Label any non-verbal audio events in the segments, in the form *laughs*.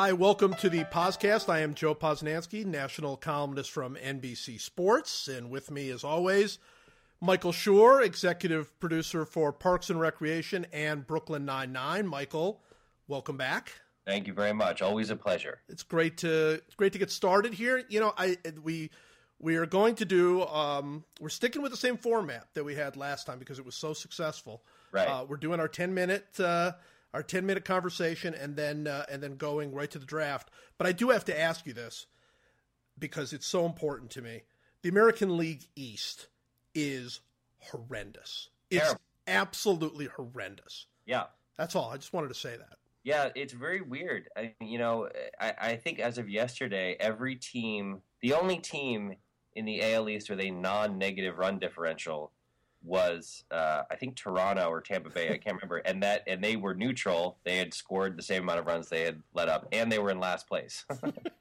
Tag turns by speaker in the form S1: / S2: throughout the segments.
S1: Hi, welcome to the podcast. I am Joe Posnanski, national columnist from NBC Sports, and with me, as always, Michael Schur, executive producer for Parks and Recreation and Brooklyn Nine Nine. Michael, welcome back.
S2: Thank you very much. Always a pleasure.
S1: It's great to it's great to get started here. You know, I we we are going to do um, we're sticking with the same format that we had last time because it was so successful.
S2: Right.
S1: Uh, we're doing our ten minute uh, our ten minute conversation and then uh, and then going right to the draft. But I do have to ask you this because it's so important to me. The American League East is horrendous. It's
S2: Terrible.
S1: absolutely horrendous.
S2: Yeah.
S1: That's all. I just wanted to say that.
S2: Yeah, it's very weird. I, you know, I, I think as of yesterday, every team, the only team in the AL East with a non-negative run differential was, uh, I think Toronto or Tampa Bay. I can't remember. And that, and they were neutral. They had scored the same amount of runs they had let up, and they were in last place.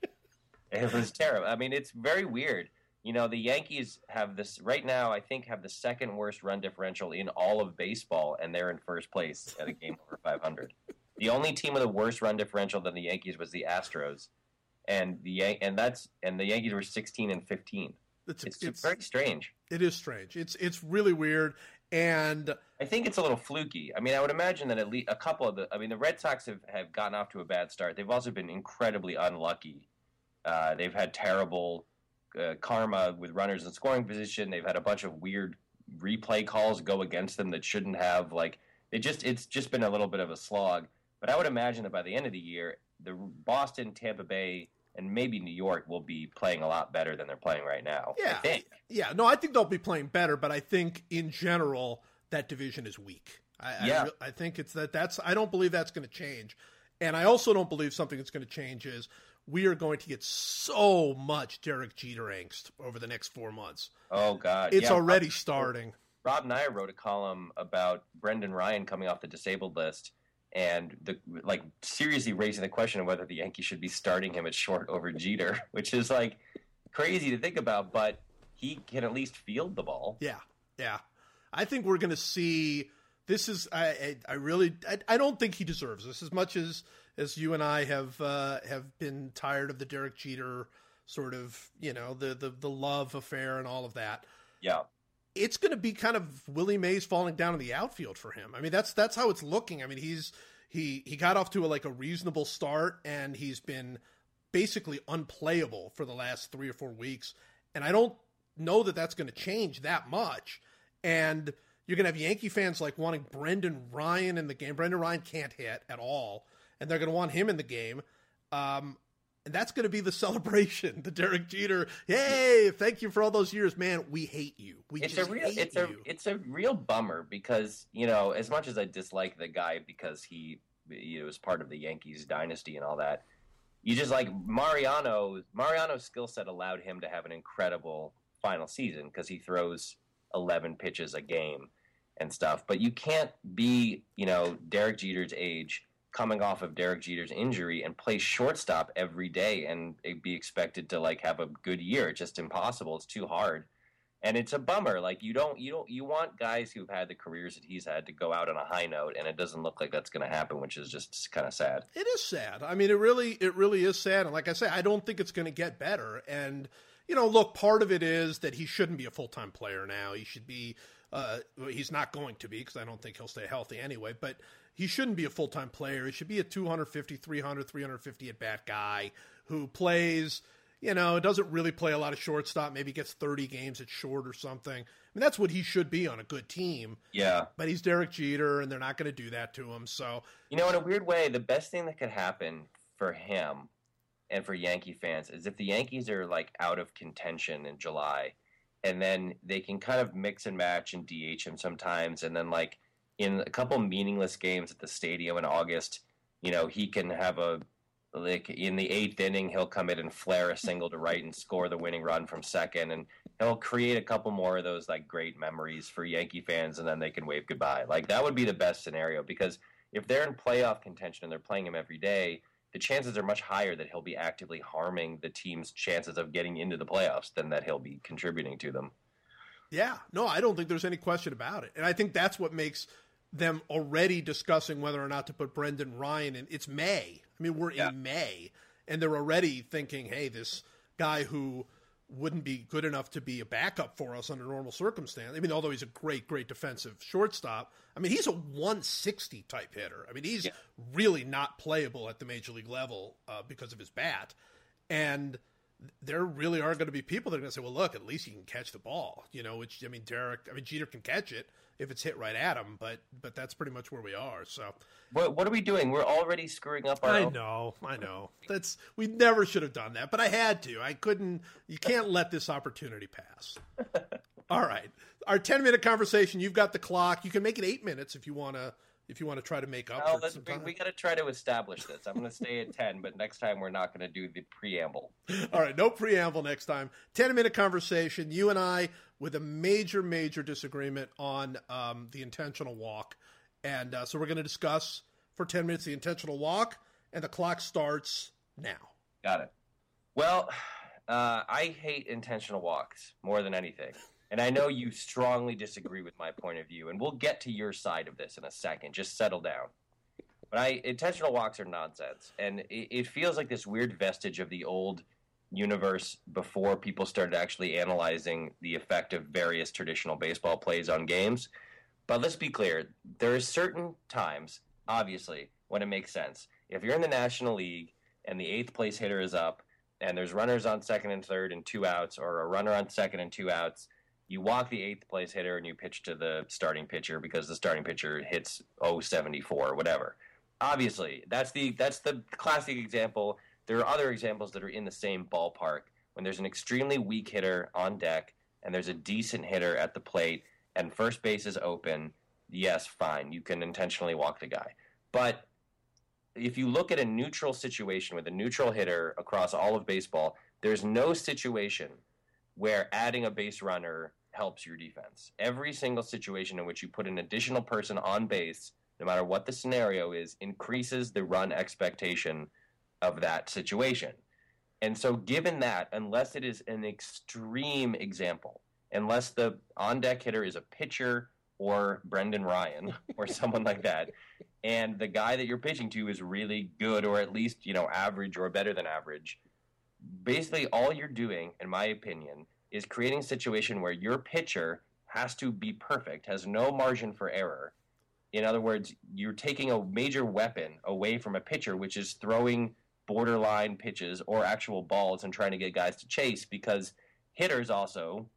S2: *laughs* it was terrible. I mean, it's very weird. You know, the Yankees have this right now. I think have the second worst run differential in all of baseball, and they're in first place at a game over *laughs* 500. The only team with a worse run differential than the Yankees was the Astros, and the and that's and the Yankees were 16 and 15.
S1: It's,
S2: It's,
S1: it's
S2: very strange.
S1: it is strange. It's it's really weird. And
S2: I think it's a little fluky. I mean, I would imagine that at least a couple of the. I mean, the Red Sox have, have gotten off to a bad start. They've also been incredibly unlucky. Uh, they've had terrible uh, karma with runners in scoring position. They've had a bunch of weird replay calls go against them that shouldn't have. Like, it just it's just been a little bit of a slog. But I would imagine that by the end of the year, the Boston, Tampa Bay, and maybe New York will be playing a lot better than they're playing right now. I
S1: Yeah.
S2: think.
S1: yeah, no, I think they'll be playing better, but I think in general that division is weak. I,
S2: Yeah.
S1: I, I think it's that that's I don't believe that's going to change, and I also don't believe something that's going to change is we are going to get so much Derek Jeter angst over the next four months.
S2: Oh God,
S1: It's
S2: Yeah,
S1: already starting.
S2: Rob and I wrote a column about Brendan Ryan coming off the disabled list and the like seriously raising the question of whether the Yankees should be starting him at short over Jeter, *laughs* which is like crazy to think about, but he can at least field the ball.
S1: Yeah, yeah. I think we're going to see. This is I I, I really I, I don't think he deserves this as much as as you and I have uh, have been tired of the Derek Jeter sort of you know the the the love affair and all of that.
S2: Yeah.
S1: It's going to be kind of Willie Mays falling down in the outfield for him. I mean that's that's how it's looking. I mean he's he he got off to a, like a reasonable start and he's been basically unplayable for the last three or four weeks. And I don't know that that's going to change that much. And you're going to have Yankee fans like wanting Brendan Ryan in the game. Brendan Ryan can't hit at all, and they're going to want him in the game. Um, and that's going to be the *laughs* celebration. The Derek Jeter, hey, thank you for all those years, man. We hate you. We
S2: It's a
S1: just
S2: real
S1: hate
S2: it's
S1: you.
S2: a it's a real bummer because, you know, as much as I dislike the guy because he you know, was part of the Yankees dynasty and all that, you just like Mariano Mariano's skill set allowed him to have an incredible final season because he throws 11 pitches a game and stuff but you can't be you know Derek Jeter's age coming off of Derek Jeter's injury and play shortstop every day and be expected to like have a good year it's just impossible it's too hard and it's a bummer like you don't you don't you want guys who've had the careers that he's had to go out on a high note and it doesn't look like that's going to happen which is just kind of sad
S1: It is sad. I mean, it really, it really is sad. And like I say, I don't think it's going to get better. And you know, look, part of it is that he shouldn't be a full time player now. He should be. Uh, he's not going to be because I don't think he'll stay healthy anyway. But he shouldn't be a full time player. He should be a 250, 300, 350 at bat guy who plays. You know, doesn't really play a lot of shortstop. Maybe gets 30 games at short or something. I mean, that's what he should be on a good team.
S2: yeah
S1: But he's Derek Jeter, and they're not going to do that to him. So
S2: You know, in a weird way, the best thing that could happen for him and for Yankee fans is if the Yankees are like out of contention in July, and then they can kind of mix and match and DH him sometimes, and then like in a couple meaningless games at the stadium in August, you know, he can have a like in the eighth inning, he'll come in and flare a single to right and score the winning run from second, and he'll create a couple more of those like great memories for Yankee fans, and then they can wave goodbye. Like that would be the best scenario because if they're in playoff contention and they're playing him every day, the chances are much higher that he'll be actively harming the team's chances of getting into the playoffs than that he'll be contributing to them.
S1: Yeah, no, I don't think there's any question about it. And I think that's what makes them already discussing whether or not to put Brendan Ryan in. It's May. I mean, we're yeah. in May, and they're already thinking, hey, this guy who wouldn't be good enough to be a backup for us under normal circumstance. I mean, although he's a great, great defensive shortstop, I mean, he's a 160 type hitter. I mean, he's yeah. really not playable at the major league level uh, because of his bat. And there really are going to be people that are going to say, well, look, at least he can catch the ball, you know, which, I mean, Derek, I mean, Jeter can catch it if it's hit right at him, but, but that's pretty much where we are. So,
S2: what, what are we doing? We're already screwing up our.
S1: I know, I know. That's, we never should have done that, but I had to. I couldn't, you can't let this opportunity pass. *laughs* All right. Our 10 minute conversation, you've got the clock. You can make it eight minutes if you want to if you want to try to make up
S2: some. We, we got to try to establish this. I'm going to stay at 10, but next time we're not going to do the preamble. *laughs*
S1: All right, no preamble next time. 10 minute conversation. You and I with a major, major disagreement on um, the intentional walk. And uh, so we're going to discuss for 10 minutes the intentional walk, and the clock starts now.
S2: Got it. Well, uh, I hate intentional walks more than anything. And I know you strongly disagree with my point of view, and we'll get to your side of this in a second. Just settle down. But I intentional walks are nonsense, and it, it feels like this weird vestige of the old universe before people started actually analyzing the effect of various traditional baseball plays on games. But let's be clear: there are certain times, obviously, when it makes sense. If you're in the National League and the eighth place hitter is up, and there's runners on second and third and two outs, or a runner on second and two outs you walk the eighth place hitter and you pitch to the starting pitcher because the starting pitcher hits 074 or whatever. Obviously, that's the that's the classic example. There are other examples that are in the same ballpark when there's an extremely weak hitter on deck and there's a decent hitter at the plate and first base is open. Yes, fine, you can intentionally walk the guy. But if you look at a neutral situation with a neutral hitter across all of baseball, there's no situation where adding a base runner helps your defense. Every single situation in which you put an additional person on base, no matter what the scenario is, increases the run expectation of that situation. And so, given that, unless it is an extreme example, unless the on deck hitter is a pitcher or Brendan Ryan or *laughs* someone like that, and the guy that you're pitching to is really good or at least, you know, average or better than average, basically all you're doing, in my opinion, is creating a situation where your pitcher has to be perfect, has no margin for error. In other words, you're taking a major weapon away from a pitcher, which is throwing borderline pitches or actual balls and trying to get guys to chase because hitters also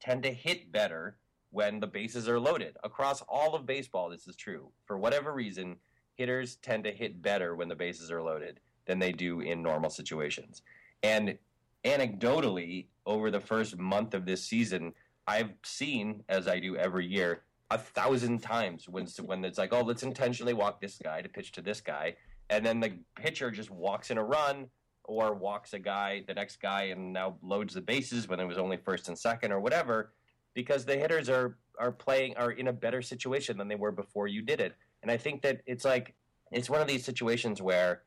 S2: tend to hit better when the bases are loaded. Across all of baseball, this is true. For whatever reason, hitters tend to hit better when the bases are loaded than they do in normal situations. And anecdotally, over the first month of this season, I've seen, as I do every year, a thousand times when when it's like, oh, let's intentionally walk this guy to pitch to this guy, and then the pitcher just walks in a run or walks a guy, the next guy, and now loads the bases when it was only first and second or whatever, because the hitters are are playing are in a better situation than they were before you did it. And I think that it's like it's one of these situations where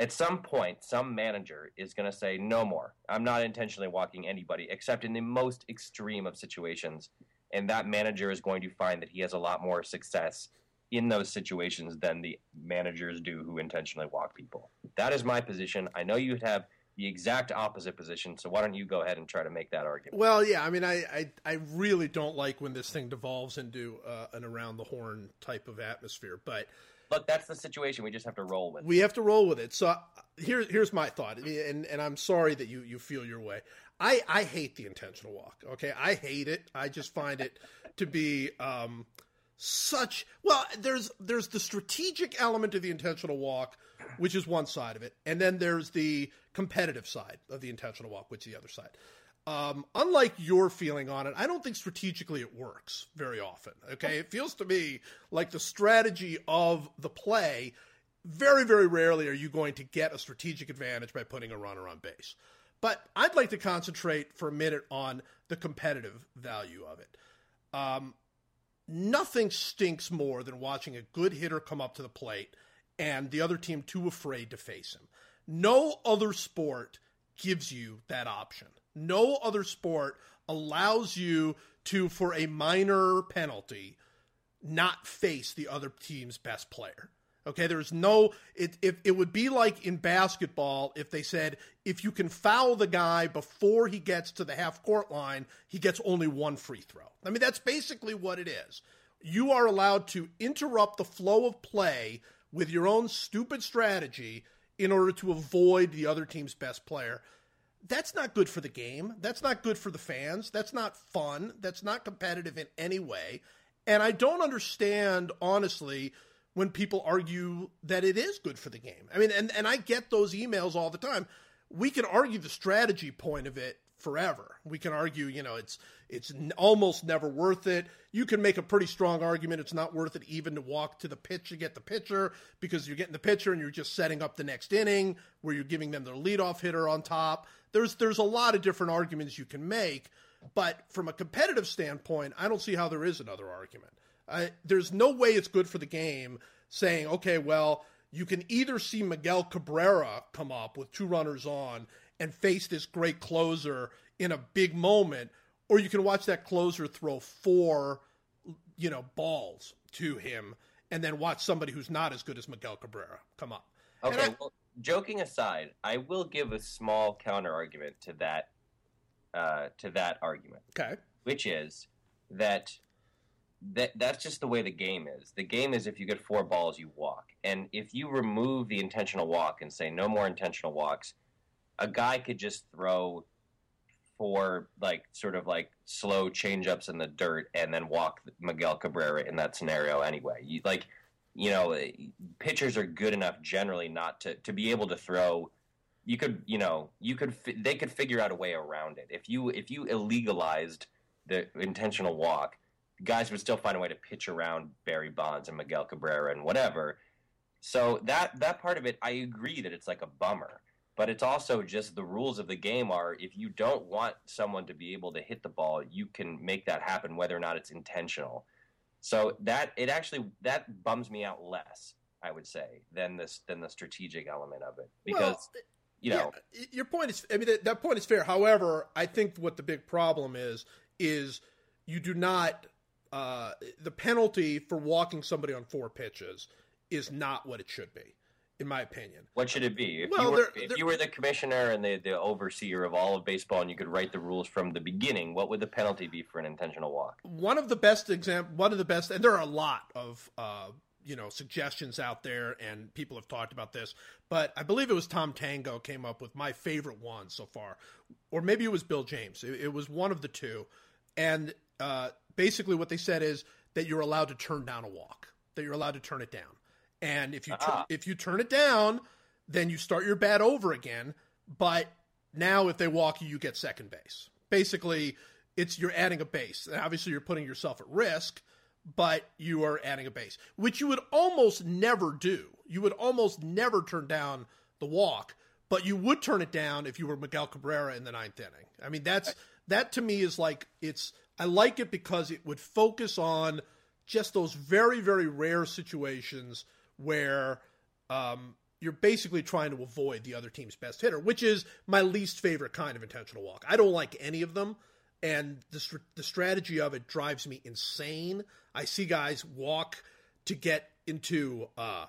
S2: at some point, some manager is going to say, no more. I'm not intentionally walking anybody, except in the most extreme of situations. And that manager is going to find that he has a lot more success in those situations than the managers do who intentionally walk people. That is my position. I know you have the exact opposite position, so why don't you go ahead and try to make that argument?
S1: Well, yeah, I mean, I, I, I really don't like when this thing devolves into uh, an around the horn type of atmosphere, but
S2: look, that's the situation. We just have to roll with.
S1: We have to roll with it. So here, here's my thought, and and I'm sorry that you you feel your way. I I hate the intentional walk. Okay, I hate it. I just find it to be um, such. Well, there's there's the strategic element of the intentional walk, which is one side of it, and then there's the competitive side of the intentional walk, which is the other side. Um, unlike your feeling on it, I don't think strategically it works very often. Okay, it feels to me like the strategy of the play. Very, very rarely are you going to get a strategic advantage by putting a runner on base. But I'd like to concentrate for a minute on the competitive value of it. Um, nothing stinks more than watching a good hitter come up to the plate and the other team too afraid to face him. No other sport gives you that option. No other sport allows you to, for a minor penalty, not face the other team's best player. Okay, there's no it it would be like in basketball if they said if you can foul the guy before he gets to the half court line, he gets only one free throw. I mean, that's basically what it is. You are allowed to interrupt the flow of play with your own stupid strategy in order to avoid the other team's best player. That's not good for the game. That's not good for the fans. That's not fun. That's not competitive in any way. And I don't understand, honestly, when people argue that it is good for the game. I mean, and, and I get those emails all the time. We can argue the strategy point of it forever. We can argue, you know, it's it's almost never worth it. You can make a pretty strong argument it's not worth it even to walk to the pitch to get the pitcher because you're getting the pitcher and you're just setting up the next inning where you're giving them their leadoff hitter on top. There's there's a lot of different arguments you can make, but from a competitive standpoint, I don't see how there is another argument. There's no way it's good for the game saying, okay, well, you can either see Miguel Cabrera come up with two runners on and face this great closer in a big moment, or you can watch that closer throw four, you know, balls to him and then watch somebody who's not as good as Miguel Cabrera come up.
S2: Okay, I, well, joking aside, I will give a small counter argument to that uh, to that argument.
S1: Okay.
S2: Which is that that that's just the way the game is. The game is if you get four balls, you walk. And if you remove the intentional walk and say no more intentional walks, a guy could just throw four like sort of like slow change ups in the dirt and then walk Miguel Cabrera in that scenario anyway. You like you know, pitchers are good enough generally not to to be able to throw you could, you know, you could they could figure out a way around it. If you if you illegalized the intentional walk, guys would still find a way to pitch around Barry Bonds and Miguel Cabrera and whatever. So that that part of it, I agree that it's like a bummer. But it's also just the rules of the game are if you don't want someone to be able to hit the ball, you can make that happen whether or not it's intentional. So that it actually that bums me out less, I would say, than this than the strategic element of it because. Well, you know,
S1: yeah, your point is. I mean, that, that point is fair. However, I think what the big problem is is you do not uh, the penalty for walking somebody on four pitches is not what it should be, in my opinion.
S2: What should it be? If, well, you, were, they're, if they're, you were the commissioner and the, the overseer of all of baseball and you could write the rules from the beginning, what would the penalty be for an intentional walk?
S1: One of the best example, one of the best, and there are a lot of uh, you know suggestions out there, and people have talked about this. But I believe it was Tom Tango came up with my favorite one so far, or maybe it was Bill James. It, it was one of the two, and uh, basically what they said is that you're allowed to turn down a walk, that you're allowed to turn it down. And if you uh-huh. if you turn it down, then you start your bat over again. But now if they walk you, you get second base. Basically, it's you're adding a base. And obviously, you're putting yourself at risk, but you are adding a base, which you would almost never do. You would almost never turn down the walk, but you would turn it down if you were Miguel Cabrera in the ninth inning. I mean, that's that to me is like it's I like it because it would focus on just those very, very rare situations where um, you're basically trying to avoid the other team's best hitter, which is my least favorite kind of intentional walk. I don't like any of them, and the, the strategy of it drives me insane. I see guys walk to get into uh,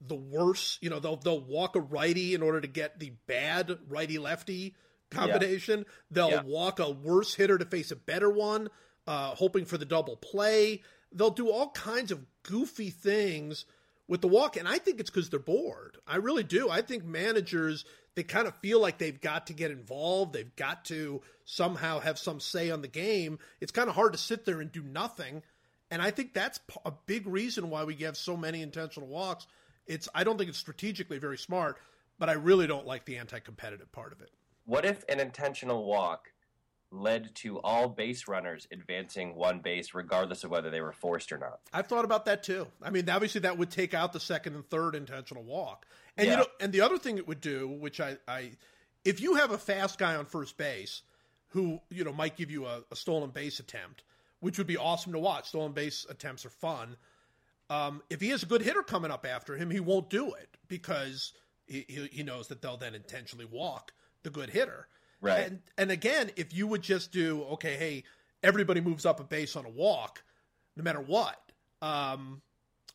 S1: the worse. you know, they'll, they'll walk a righty in order to get the bad righty lefty combination. Yeah. They'll yeah. walk a worse hitter to face a better one, uh, hoping for the double play. They'll do all kinds of goofy things with the walk, and I think it's because they're bored. I really do. I think managers they kind of feel like they've got to get involved. They've got to somehow have some say on the game. It's kind of hard to sit there and do nothing. And I think that's a big reason why we have so many intentional walks. It's I don't think it's strategically very smart, but I really don't like the anti-competitive part of it.
S2: What if an intentional walk led to all base runners advancing one base regardless of whether they were forced or not?
S1: I've thought about that too. I mean, obviously that would take out the second and third intentional walk. And yeah. you know, and the other thing it would do, which I, I if you have a fast guy on first base who, you know, might give you a, a stolen base attempt, which would be awesome to watch. Stolen base attempts are fun. Um, if he has a good hitter coming up after him, he won't do it because he, he knows that they'll then intentionally walk the good hitter.
S2: Right.
S1: And and again, if you would just do okay, hey, everybody moves up a base on a walk, no matter what. um,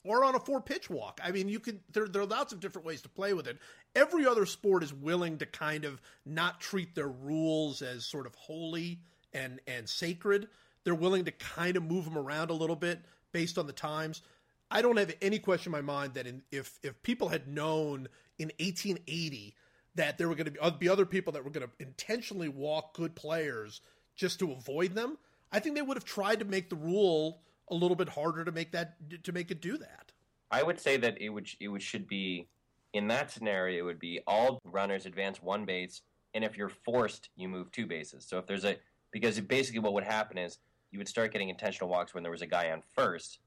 S1: or on a four pitch walk. I mean, you could there there are lots of different ways to play with it. Every other sport is willing to kind of not treat their rules as sort of holy and and sacred. They're willing to kind of move them around a little bit based on the times. I don't have any question in my mind that in, if if people had known in 1880 that there were going to uh, be other people that were going to intentionally walk good players just to avoid them, I think they would have tried to make the rule a little bit harder to make that to make it do that.
S2: I would say that it would it would should be in that scenario it would be all runners advance one base and if you're forced you move two bases. So if there's a because basically what would happen is you would start getting intentional walks when there was a guy on first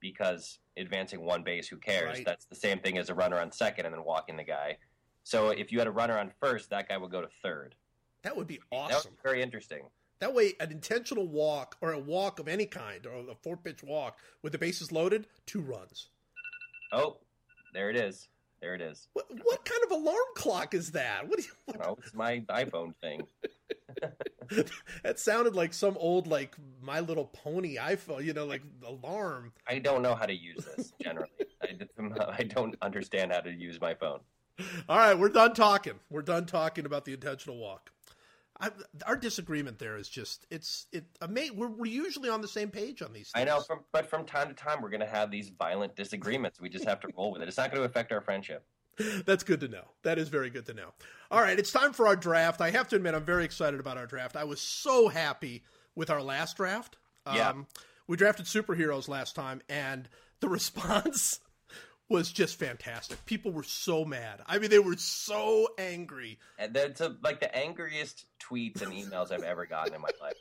S2: because advancing one base who cares?
S1: Right.
S2: That's the same thing as a runner on second and then walking the guy. So if you had a runner on first, that guy would go to third.
S1: That would be
S2: That
S1: awesome.
S2: very interesting.
S1: That way, an intentional walk or a walk of any kind, or a four pitch walk with the bases loaded, two runs.
S2: Oh, there it is. There it is.
S1: What, what kind of alarm clock is that? What do you? What,
S2: Oh, it's my iPhone thing. *laughs* *laughs*
S1: that sounded like some old like My Little Pony iPhone, you know, like alarm.
S2: I don't know how to use this generally. I, *laughs* I don't understand how to use my phone.
S1: All right, we're done talking. We're done talking about the intentional walk. I, our disagreement there is just it's it. Ama- we're, we're usually on the same page on these. things.
S2: I know, from, but from time to time, we're going to have these violent disagreements. We just have to roll with it. It's not going to affect our friendship.
S1: That's good to know. That is very good to know. All right, it's time for our draft. I have to admit, I'm very excited about our draft. I was so happy with our last draft.
S2: Yeah.
S1: Um, we drafted superheroes last time, and the *laughs* response was just fantastic. People were so mad. I mean, they were so angry.
S2: And that's a, like the angriest tweets and emails I've ever gotten in my *laughs* life.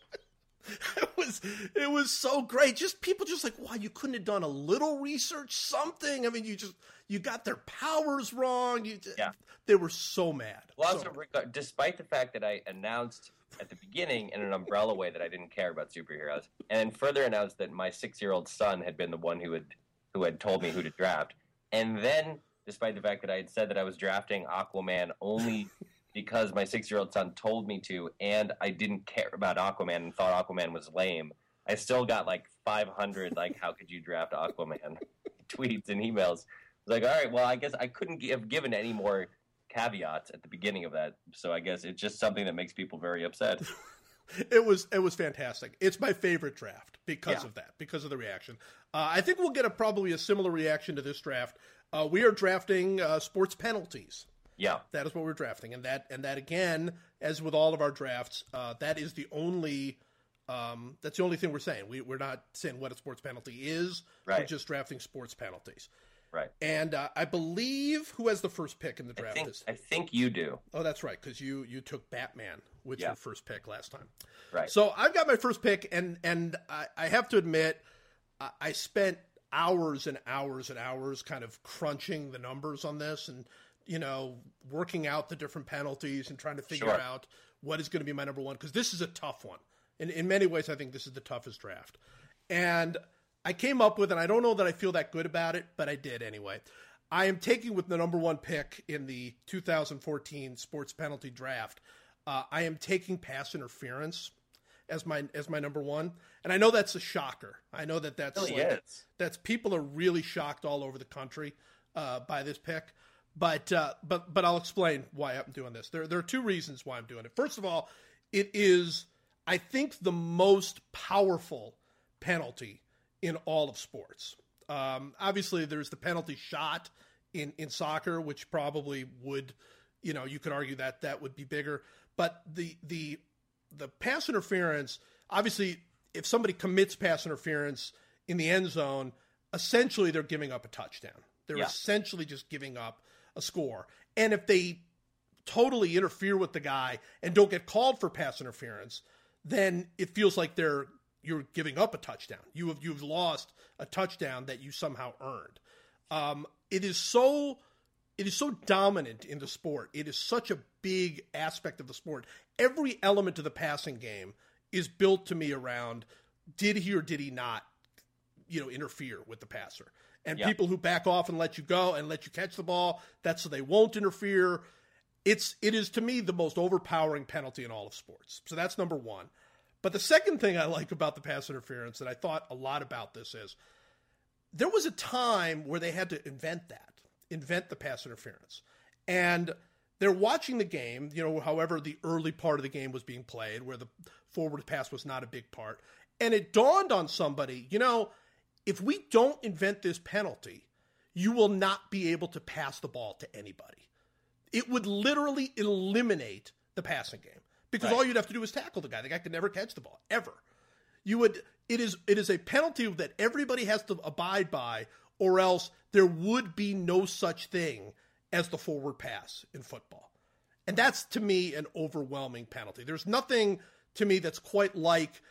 S1: It was it was so great. Just people just like, wow, you couldn't have done a little research, something. I mean, you just you got their powers wrong. You
S2: Yeah.
S1: they were so mad.
S2: Well,
S1: So-
S2: also, despite the fact that I announced at the beginning in an umbrella way that I didn't care about superheroes, and then further announced that my six-year-old son had been the one who had who had told me who to draft, and then despite the fact that I had said that I was drafting Aquaman only *laughs* because my six-year-old son told me to, and I didn't care about Aquaman and thought Aquaman was lame, I still got like 500 like how could you draft Aquaman *laughs* tweets and emails. I was like, all right, well, I guess I couldn't have given any more caveats at the beginning of that. So I guess it's just something that makes people very upset. *laughs* *laughs*
S1: It was it was fantastic. It's my favorite draft because
S2: Yeah.
S1: of that, because of the reaction. Uh, I think we'll get a probably a similar reaction to this draft. Uh, we are drafting uh, sports penalties.
S2: Yeah,
S1: That is what we're drafting, and that and that again, as with all of our drafts, uh, that is the only um, that's the only thing we're saying. We we're not saying what a sports penalty is. We're just drafting sports penalties.
S2: Right.
S1: And uh, I believe who has the first pick in the
S2: I
S1: draft
S2: think. I think you do.
S1: Oh, that's right, because you you took Batman with
S2: Yeah.
S1: your first pick last time.
S2: Right.
S1: So I've got my first pick, and and I, I have to admit, I, I spent hours and hours and hours kind of crunching the numbers on this, and you know, working out the different penalties and trying to figure
S2: Sure.
S1: out what is going to be my number one because this is a tough one. In in many ways, I think this is the toughest draft, and I came up with, and I don't know that I feel that good about it, but I did anyway. I am taking with the number one pick in the 2014 sports penalty draft. Uh, I am taking pass interference as my as my number one, and I know that's a shocker. I know that that's like-
S2: is.
S1: that's people are really shocked all over the country uh, by this pick. But uh, but but I'll explain why I'm doing this. There there are two reasons why I'm doing it. First of all, it is I think the most powerful penalty in all of sports. Um, obviously, there's the penalty shot in in soccer, which probably would, you know, you could argue that that would be bigger. But the the the pass interference, obviously, if somebody commits pass interference in the end zone, essentially they're giving up a touchdown. They're
S2: Yeah.
S1: essentially just giving up a score. And if they totally interfere with the guy and don't get called for pass interference, then it feels like they're you're giving up a touchdown. You have you've lost a touchdown that you somehow earned. Um, it is so it is so dominant in the sport. It is such a big aspect of the sport. Every element of the passing game is built to me around did he or did he not, you know, interfere with the passer. And
S2: Yeah.
S1: people who back off and let you go and let you catch the ball, that's so they won't interfere. It's it is to me the most overpowering penalty in all of sports. So that's number one. But the second thing I like about the pass interference, and I thought a lot about this, is there was a time where they had to invent that, invent the pass interference. And they're watching the game, you know, however the early part of the game was being played, where the forward pass was not a big part. And it dawned on somebody, you know, if we don't invent this penalty, you will not be able to pass the ball to anybody. It would literally eliminate the passing game because right. all you'd have to do is tackle the guy. The guy could never catch the ball ever. You would it is it is a penalty that everybody has to abide by or else there would be no such thing as the forward pass in football. And that's to me an overwhelming penalty. There's nothing to me that's quite like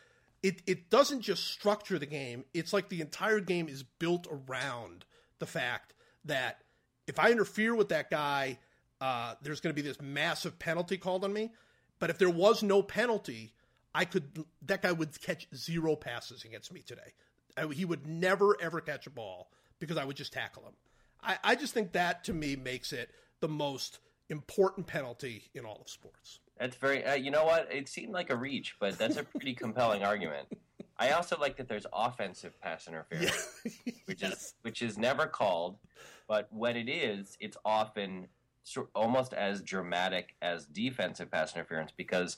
S1: it it doesn't just structure the game. It's like the entire game is built around the fact that if I interfere with that guy, uh, there's going to be this massive penalty called on me. But if there was no penalty, I could that guy would catch zero passes against me today. I, he would never ever catch a ball because I would just tackle him. I, I just think that to me makes it the most important penalty in all of sports.
S2: That's very. Uh, you know what? It seemed like a reach, but that's a pretty *laughs* compelling argument. I also like that there's offensive pass interference, yeah. *laughs* which yes. is which is never called, but when it is, it's often almost as dramatic as defensive pass interference because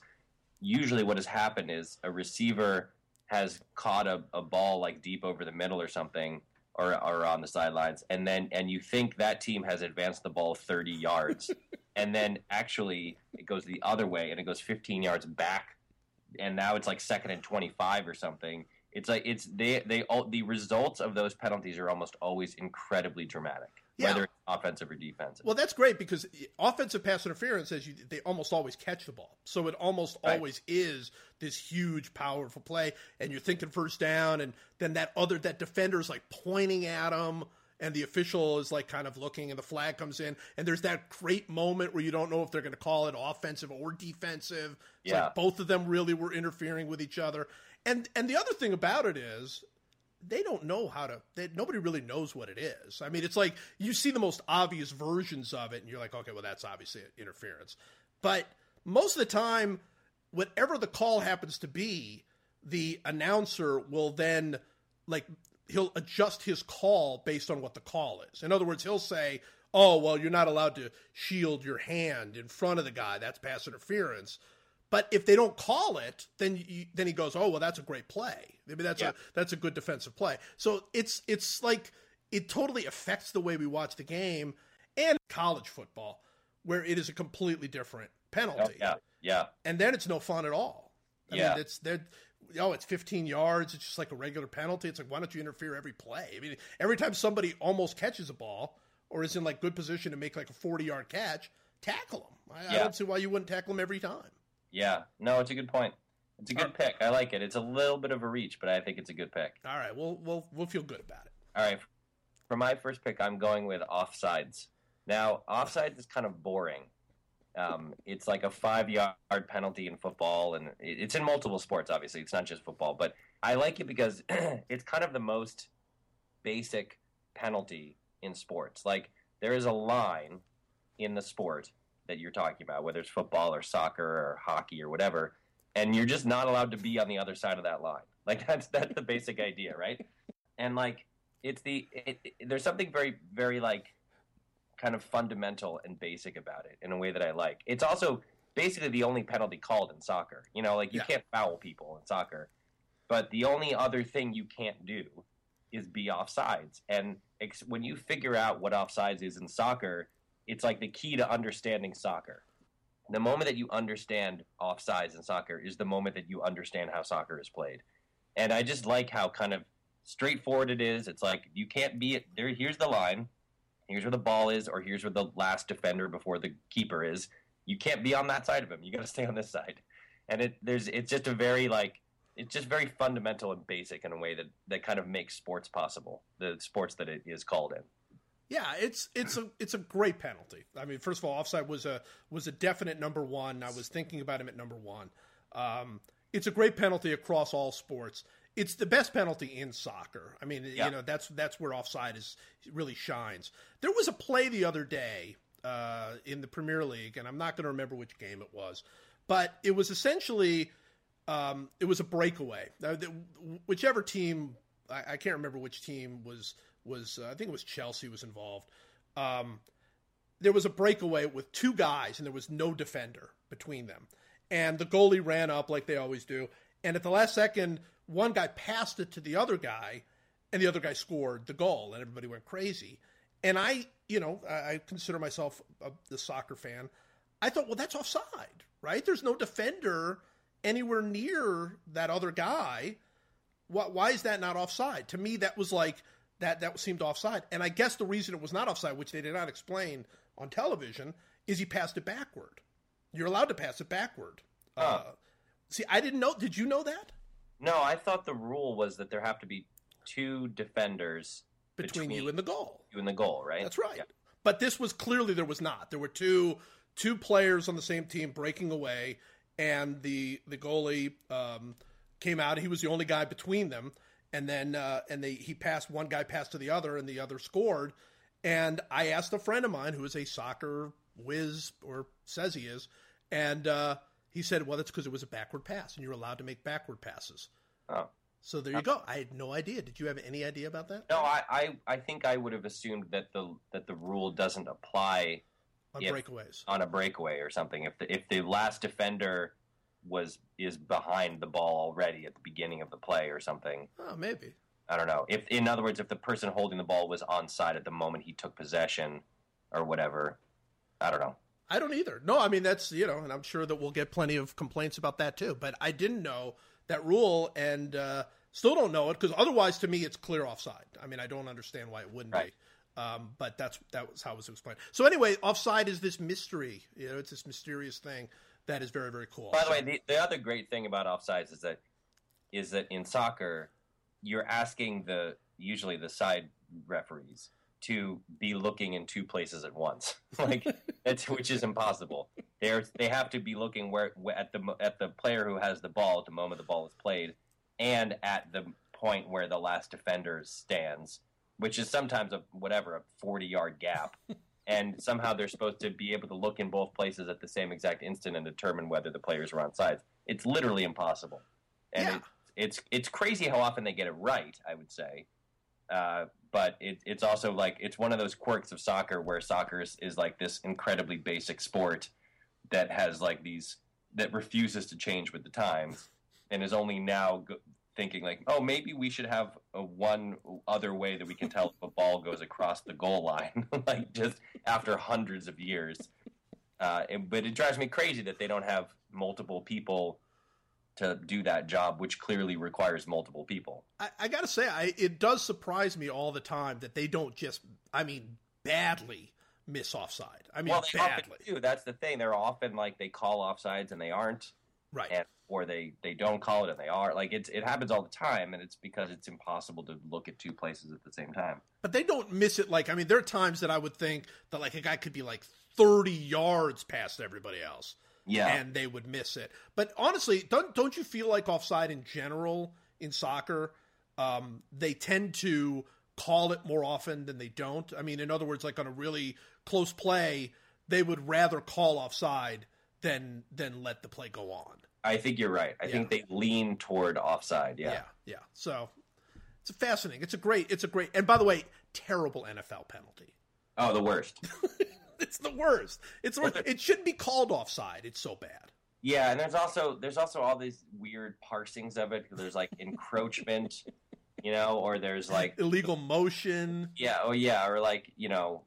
S2: usually what has happened is a receiver has caught a, a ball like deep over the middle or something or, or on the sidelines. And then and you think that team has advanced the ball 30 yards. *laughs* And then actually it goes the other way and it goes 15 yards back. And now it's like second and 25 or something. It's like it's they they all the results of those penalties are almost always incredibly dramatic yeah. whether it's offensive or defensive.
S1: Well, that's great because offensive pass interference says you they almost always catch the ball, so it almost right. always is this huge, powerful play, and you're thinking first down, and then that other that defender is like pointing at them. And the official is like kind of looking, and the flag comes in, and there's that great moment where you don't know if they're going to call it offensive or defensive. It's yeah. like both of them really were interfering with each other. And and the other thing about it is they don't know how to nobody really knows what it is. I mean it's like you see the most obvious versions of it and you're like okay well that's obviously interference. But most of the time whatever the call happens to be the announcer will then like he'll adjust his call based on what the call is. In other words he'll say oh well you're not allowed to shield your hand in front of the guy. That's pass interference but if they don't call it, then you, then he goes, "Oh, well, that's a great play. Maybe that's yeah. a that's a good defensive play." So it's it's like it totally affects the way we watch the game and college football, where it is a completely different penalty. Oh,
S2: yeah, yeah.
S1: And then it's no fun at all. I yeah, mean, it's they oh, it's 15 yards. It's just like a regular penalty. It's like why don't you interfere every play? I mean, every time somebody almost catches a ball or is in like good position to make like a 40 yard catch, tackle them. I, yeah. I don't see why you wouldn't tackle them every time.
S2: Yeah, no, it's a good point. It's a good pick. I like it. It's a little bit of a reach, but I think it's a good pick.
S1: All right, we'll we'll we'll feel good about it.
S2: All right, for my first pick, I'm going with offsides. Now, offsides is kind of boring. Um, it's like a five yard penalty in football, and it's in multiple sports. Obviously, it's not just football, but I like it because *clears throat* it's kind of the most basic penalty in sports. Like there is a line in the sport that you're talking about, whether it's football or soccer or hockey or whatever, and you're just not allowed to be on the other side of that line. *laughs* Like that's that's the basic idea, right? And like it's the it, it, there's something very very like kind of fundamental and basic about it in a way that I like. It's also basically the only penalty called in soccer. You know, like you yeah. can't foul people in soccer, but the only other thing you can't do is be offsides. And ex- when you figure out what offsides is in soccer, it's like the key to understanding soccer. The moment that you understand offsides in soccer is the moment that you understand how soccer is played. And I just like how kind of straightforward it is. It's like you can't be there. Here's the line. Here's where the ball is, or here's where the last defender before the keeper is. You can't be on that side of him. You got to *laughs* stay on this side. And it there's it's just a very like it's just very fundamental and basic in a way that that kind of makes sports possible. The sports that it is called in.
S1: Yeah, it's it's a it's a great penalty. I mean, first of all, offside was a was a definite number one. I was thinking about him at number one. Um, it's a great penalty across all sports. It's the best penalty in soccer. I mean, yeah. you know that's that's where offside is really shines. There was a play the other day uh, in the Premier League, and I'm not going to remember which game it was, but it was essentially um, it was a breakaway. Now, the, whichever team I, I can't remember which team was was uh, I think it was Chelsea was involved. Um, there was a breakaway with two guys and there was no defender between them, and the goalie ran up like they always do, and at the last second, one guy passed it to the other guy, and the other guy scored the goal, and everybody went crazy. And I, you know, I consider myself a, the soccer fan. I thought, well, that's offside, right? There's no defender anywhere near that other guy. Why, why is that not offside? To me, that was like that. That seemed offside. And I guess the reason it was not offside, which they did not explain on television, is he passed it backward. You're allowed to pass it backward. Uh, see, I didn't know. Did you know that?
S2: No, I thought the rule was that there have to be two defenders
S1: between, between you and the goal.
S2: You and the goal, right?
S1: That's right. Yeah. But this was clearly there was not. There were two two players on the same team breaking away, and the the goalie um, came out. He was the only guy between them, and then uh, and they he passed one guy passed to the other, and the other scored. And I asked a friend of mine who is a soccer whiz or says he is, and uh, he said, "Well, that's because it was a backward pass, and you're allowed to make backward passes."
S2: Oh.
S1: So there you go. I had no idea. Did you have any idea about that?
S2: No, I, I, I think I would have assumed that the that the rule doesn't apply
S1: on if, breakaways
S2: on a breakaway or something. If the if the last defender was is behind the ball already at the beginning of the play or something.
S1: Oh, maybe.
S2: I don't know. If in other words, if the person holding the ball was onside at the moment he took possession or whatever, I don't know.
S1: I don't either. No, I mean that's you know, and I'm sure that we'll get plenty of complaints about that too. But I didn't know that rule, and uh, still don't know it because otherwise, to me, it's clear offside. I mean, I don't understand why it wouldn't right. be. Um, but that's that was how it was explained. So anyway, offside is this mystery. You know, it's this mysterious thing that is very very cool.
S2: By the way, the, the other great thing about offsides is that is that in soccer, you're asking the usually the side referees to be looking in two places at once, *laughs* like it's which is impossible. They they have to be looking where at the at the player who has the ball at the moment the ball is played, and at the point where the last defender stands, which is sometimes a whatever a forty yard gap. *laughs* and somehow they're supposed to be able to look in both places at the same exact instant and determine whether the players are on sides. It's literally impossible, and yeah. it, it's it's crazy how often they get it right. I would say, uh, but it, it's also like it's one of those quirks of soccer where soccer is, is like this incredibly basic sport that has like these that refuses to change with the times and is only now thinking like, oh, maybe we should have a one other way that we can tell if a ball goes across the goal line, *laughs* like just after hundreds of years. Uh, and, but it drives me crazy that they don't have multiple people to do that job, which clearly requires multiple people.
S1: I, I got to say, I, it does surprise me all the time that they don't just, I mean, badly miss offside. I mean,
S2: well,
S1: they badly.
S2: do. That's the thing. They're often like they call offsides and they aren't.
S1: Right.
S2: And, or they, they don't call it and they are. Like it's it happens all the time, and it's because it's impossible to look at two places at the same time.
S1: But they don't miss it. Like I mean, there are times that I would think that like a guy could be like thirty yards past everybody else.
S2: Yeah.
S1: And they would miss it. But honestly, don't don't you feel like offside in general in soccer? Um, they tend to call it more often than they don't. I mean, in other words, like on a really close play, they would rather call offside than than let the play go on.
S2: I think you're right. I yeah. think they lean toward offside. Yeah.
S1: Yeah. Yeah. So it's fascinating. It's a great. It's a great. And by the way, terrible NFL penalty.
S2: Oh, *laughs* the worst.
S1: it's the worst. It's the worst. it shouldn't be called offside. It's so bad.
S2: Yeah, and there's also there's also all these weird parsings of it. There's like encroachment, *laughs* you know, or there's like
S1: illegal motion.
S2: Yeah. Oh, yeah. Or like you know,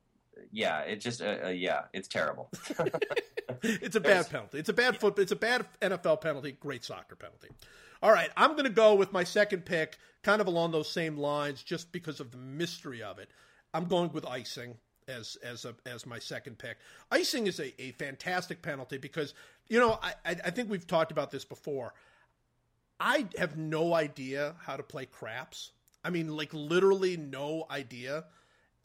S2: yeah. It just uh, uh, yeah. It's terrible. *laughs*
S1: it's a bad penalty. It's a bad foot. It's a bad NFL penalty. Great soccer penalty. All right, I'm going to go with my second pick, kind of along those same lines, just because of the mystery of it. I'm going with icing as as a, as my second pick. Icing is a, a fantastic penalty because you know I I think we've talked about this before. I have no idea how to play craps. I mean, like literally no idea.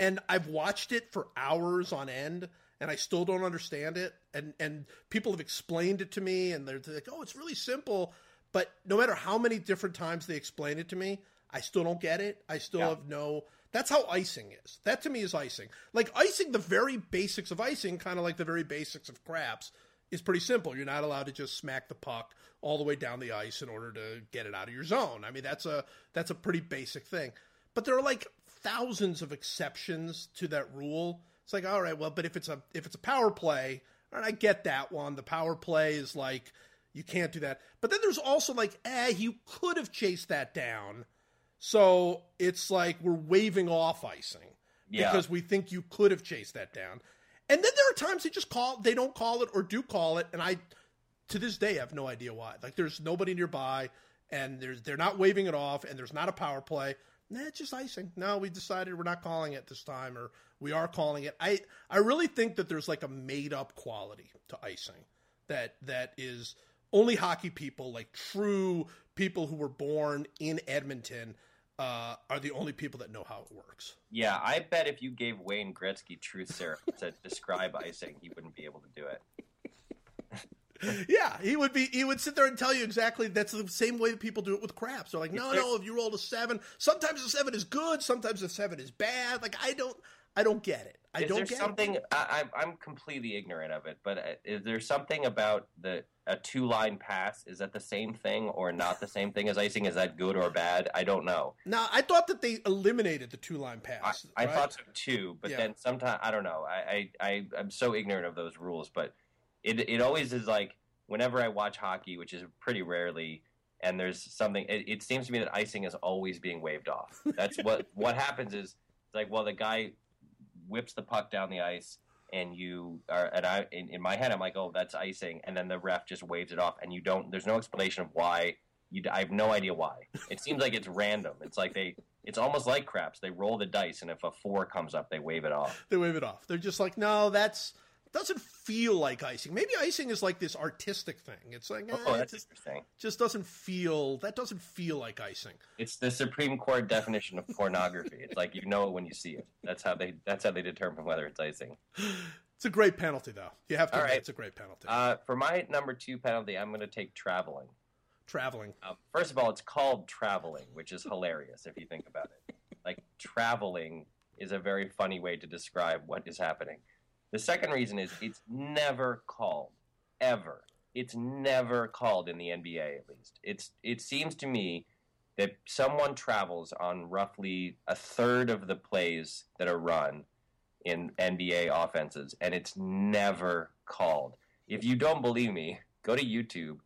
S1: And I've watched it for hours on end and I still don't understand it. And and people have explained it to me, and they're, they're like, "Oh, it's really simple." But no matter how many different times they explain it to me, I still don't get it. I still yeah. have no. That's how icing is. That to me is icing. Like icing, the very basics of icing, kind of like the very basics of craps, is pretty simple. You're not allowed to just smack the puck all the way down the ice in order to get it out of your zone. I mean, that's a that's a pretty basic thing. But there are like thousands of exceptions to that rule. It's like, all right, well, but if it's a if it's a power play, all right, I get that one. The power play is like you can't do that. But then there's also like, eh, you could have chased that down. So it's like we're waving off icing
S2: Yeah.
S1: because we think you could have chased that down. And then there are times they just call they don't call it or do call it, and I to this day have no idea why. Like there's nobody nearby, and there's they're not waving it off, and there's not a power play. Nah, it's just icing. No, we decided we're not calling it this time, or we are calling it. I I really think that there's like a made up quality to icing that that is only hockey people, like true people who were born in Edmonton, uh, are the only people that know how it works.
S2: Yeah, I bet if you gave Wayne Gretzky truth serum to describe icing, he wouldn't be able to do it. *laughs*
S1: Yeah, he would be. He would sit there and tell you exactly. That's the same way that people do it with craps. They're like, no, no. If you rolled a seven, sometimes a seven is good. Sometimes a seven is bad. Like I don't, I don't get it. I
S2: is
S1: don't
S2: there
S1: get
S2: something?
S1: it.
S2: I, I- I'm completely ignorant of it, but uh, is there something about the a two line pass? Is that the same thing or not the same thing as icing? Is that good or bad? I don't know.
S1: Now I thought that they eliminated the two line
S2: I,
S1: pass.
S2: I
S1: right?
S2: thought so too, but
S1: Yeah.
S2: then sometimes I don't know. I, I I I'm so ignorant of those rules, but it it always is like whenever I watch hockey, which is pretty rarely, and there's something. It, it seems to me that icing is always being waved off. That's what *laughs* what happens is it's like well the guy whips the puck down the ice. And you are, and I, in, in my head, I'm like, oh, that's icing, and then the ref just waves it off, and you don't. There's no explanation of why. You, I have no idea why. It seems like it's random. It's like they it's almost like craps. They roll the dice, and if a four comes up, they wave it off.
S1: they wave it off. They're just like, no, that's doesn't feel like icing. Maybe icing is like this artistic thing. It's like, eh,
S2: Oh,
S1: it
S2: that's
S1: just,
S2: interesting.
S1: just doesn't feel. That doesn't feel like icing.
S2: It's the Supreme Court definition of pornography. It's like you know it when you see it. That's how they. That's how they determine whether it's icing.
S1: It's a great penalty, though. You have to
S2: All right.
S1: it's a great penalty.
S2: Uh, for my number two penalty, I'm going to take traveling.
S1: Traveling.
S2: Um, first of all, it's called traveling, which is hilarious if you think about it. Like traveling is a very funny way to describe what is happening. The second reason is it's never called ever. It's never called in the NBA at least. It's it seems to me that someone travels on roughly a third of the plays that are run in NBA offenses and it's never called. If you don't believe me, go to YouTube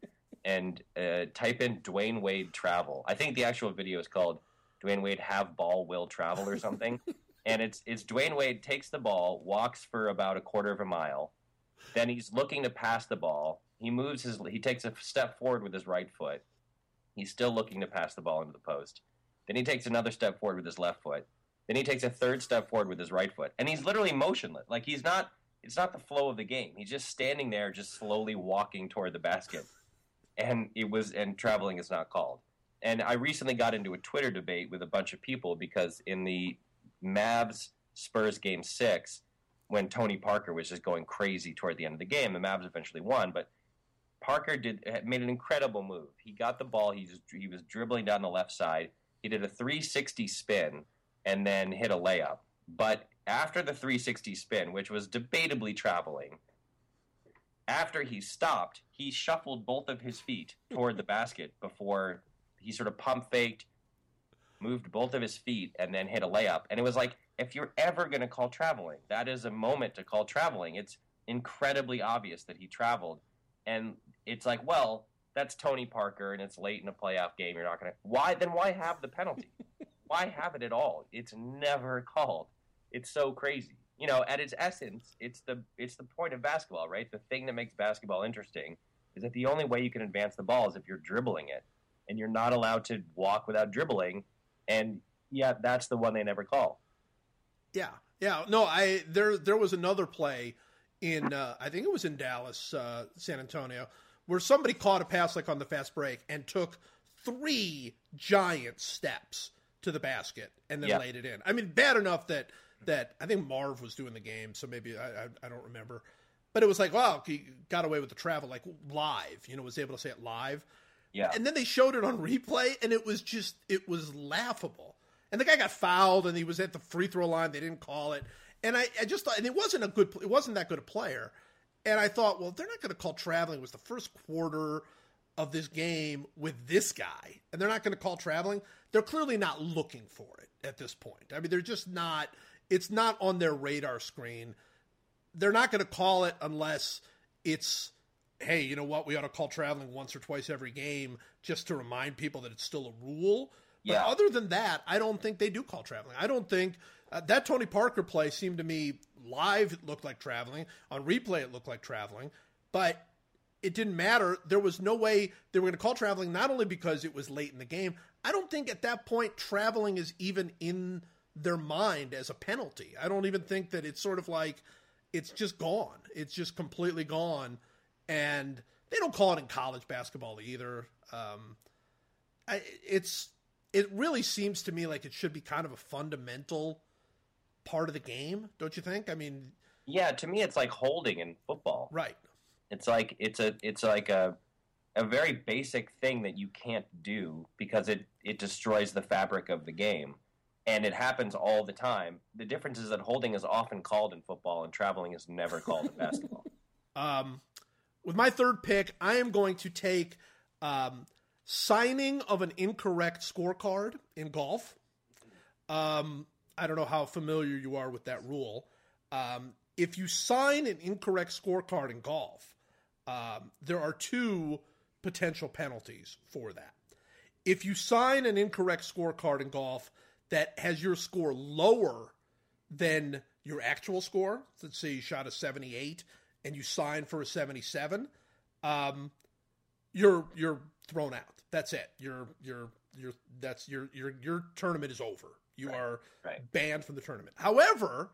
S2: and uh, type in Dwyane Wade travel. I think the actual video is called Dwyane Wade have ball will travel or something. *laughs* and it's it's Dwyane Wade takes the ball, walks for about a quarter of a mile, then he's looking to pass the ball. He moves his he takes a step forward with his right foot. He's still looking to pass the ball into the post. Then he takes another step forward with his left foot. Then he takes a third step forward with his right foot. And he's literally motionless. Like he's not it's not the flow of the game. He's just standing there just slowly walking toward the basket and it was and traveling is not called. And I recently got into a Twitter debate with a bunch of people because in the Mavs Spurs game six, when Tony Parker was just going crazy toward the end of the game, the Mavs eventually won, but Parker did made an incredible move. He got the ball. He just he was dribbling down the left side. He did a 360 spin and then hit a layup. But after the 360 spin, which was debatably traveling, after he stopped, he shuffled both of his feet toward the basket before he sort of pump faked, moved both of his feet, and then hit a layup. And it was like, if you're ever going to call traveling, that is a moment to call traveling. It's incredibly obvious that he traveled. And it's like, well, that's Tony Parker and it's late in a playoff game. You're not going to. Why? Then why have the penalty? *laughs* why have it at all? It's never called. It's so crazy. You know, at its essence, it's the it's the point of basketball, right? The thing that makes basketball interesting is that the only way you can advance the ball is if you're dribbling it, and you're not allowed to walk without dribbling. And yeah, that's the one they never call.
S1: Yeah, yeah. No, I there there was another play in uh, I think it was in Dallas, uh, San Antonio, where somebody caught a pass like on the fast break and took three giant steps to the basket and then
S2: Yeah.
S1: laid it in. I mean, bad enough that that I think Marv was doing the game, so maybe I, I, I don't remember. But it was like, wow, he got away with the travel like live. You know, was able to say it live.
S2: Yeah,
S1: And then they showed it on replay, and it was just it was laughable. And the guy got fouled, and he was at the free throw line. They didn't call it, and I, I just thought, and it wasn't a good, it wasn't that good a player. And I thought, well, they're not going to call traveling. It was the first quarter of this game with this guy, and they're not going to call traveling. they're clearly not looking for it at this point. I mean, they're just not. It's not on their radar screen. They're not going to call it unless it's, hey, you know what? We ought to call traveling once or twice every game just to remind people that it's still a rule. But
S2: Yeah.
S1: other than that, I don't think they do call traveling. I don't think uh, that Tony Parker play seemed to me live. It looked like traveling. On replay, it looked like traveling. But it didn't matter. There was no way they were going to call traveling, not only because it was late in the game. I don't think at that point traveling is even in their mind as a penalty. I don't even think that it's sort of like it's just gone. It's just completely gone. And they don't call it in college basketball either. Um, I, it's it really seems to me like it should be kind of a fundamental part of the game, don't you think? I mean,
S2: Yeah, to me, it's like holding in football.
S1: right.
S2: It's like it's a it's like a a very basic thing that you can't do because it it destroys the fabric of the game, and it happens all the time. The difference is that holding is often called in football, and traveling is never called in *laughs* basketball.
S1: Um, with my third pick, I am going to take um, signing of an incorrect scorecard in golf. Um, I don't know how familiar you are with that rule. Um, if you sign an incorrect scorecard in golf, um, there are two potential penalties for that. If you sign an incorrect scorecard in golf that has your score lower than your actual score, let's say you shot a 78 and you sign for a 77, um, you're you're thrown out. That's it. You're you're you're that's your your your tournament is over. You are
S2: right.
S1: banned from the tournament. However,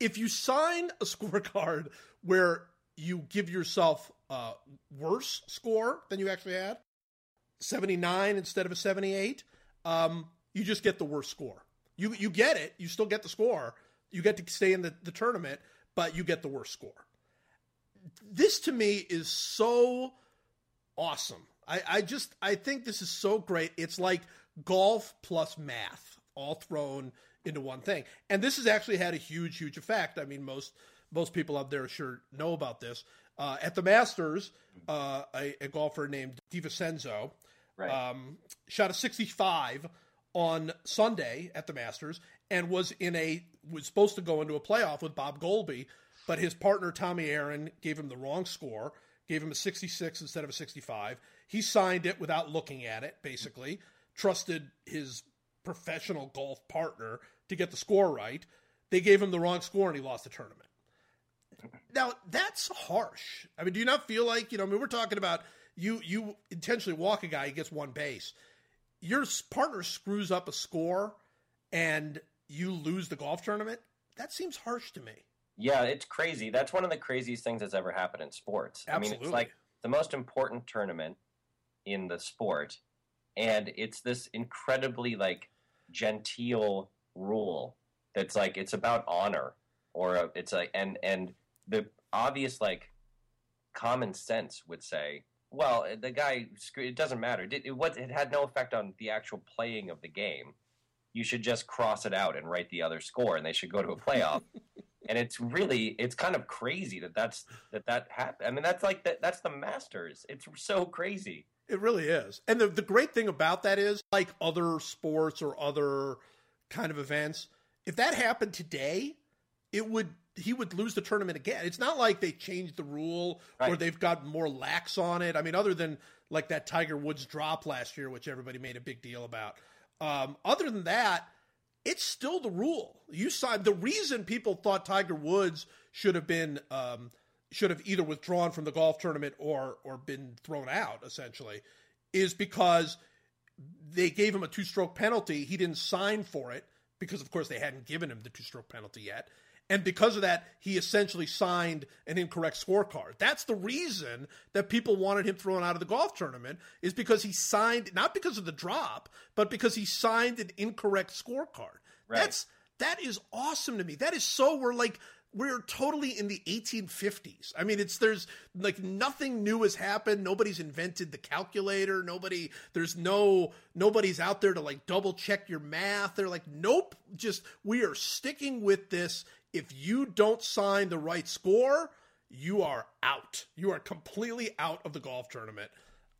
S1: if you sign a *laughs* scorecard where you give yourself a worse score than you actually had, 79 instead of a 78, um, you just get the worst score. You you get it. You still get the score. You get to stay in the, the tournament, but you get the worst score. This to me is so awesome. I, I just I think this is so great. It's like golf plus math all thrown into one thing. And this has actually had a huge, huge effect. I mean, most most people out there sure know about this. Uh, at the Masters, uh, a, a golfer named DiVincenzo
S2: Right.
S1: um, shot a 65 on Sunday at the Masters and was in a was supposed to go into a playoff with Bob Goalby, but his partner Tommy Aaron gave him the wrong score, gave him a 66 instead of a 65. He signed it without looking at it, basically, trusted his professional golf partner to get the score right. They gave him the wrong score and he lost the tournament. Now that's harsh. I mean, do you not feel like you know? I mean, we're talking about you you intentionally walk a guy, he gets one base. Your partner screws up a score, and you lose the golf tournament. That seems harsh to me.
S2: Yeah, it's crazy. That's one of the craziest things that's ever happened in sports. I mean,
S1: Absolutely.
S2: it's like the most important tournament in the sport, and it's this incredibly like genteel rule that's like it's about honor, or uh, it's like and and the obvious like common sense would say, well, the guy it doesn't matter. It, it was it had no effect on the actual playing of the game. You should just cross it out and write the other score, and they should go to a playoff *laughs* and it's really it's kind of crazy that that's that that happened. I mean, that's like that that's the Masters. It's so crazy.
S1: It really is. And the, the great thing about that is, like other sports or other kind of events, if that happened today, it would he would lose the tournament again. It's not like they changed the rule or they've got more lax on it. I mean, other than like that Tiger Woods drop last year, which everybody made a big deal about. Um, other than that, it's still the rule. You signed the reason people thought Tiger Woods should have been um, should have either withdrawn from the golf tournament or or been thrown out essentially is because they gave him a two stroke penalty. He didn't sign for it because of course they hadn't given him the two stroke penalty yet. And because of that, he essentially signed an incorrect scorecard. That's the reason that people wanted him thrown out of the golf tournament is because he signed not because of the drop, but because he signed an incorrect scorecard.
S2: Right.
S1: That's that is awesome to me. That is so we're like we're totally in the 1850s. I mean, it's there's like nothing new has happened. Nobody's invented the calculator. Nobody there's no nobody's out there to like double check your math. They're like, nope, just we are sticking with this. If you don't sign the right score, you are out. You are completely out of the golf tournament.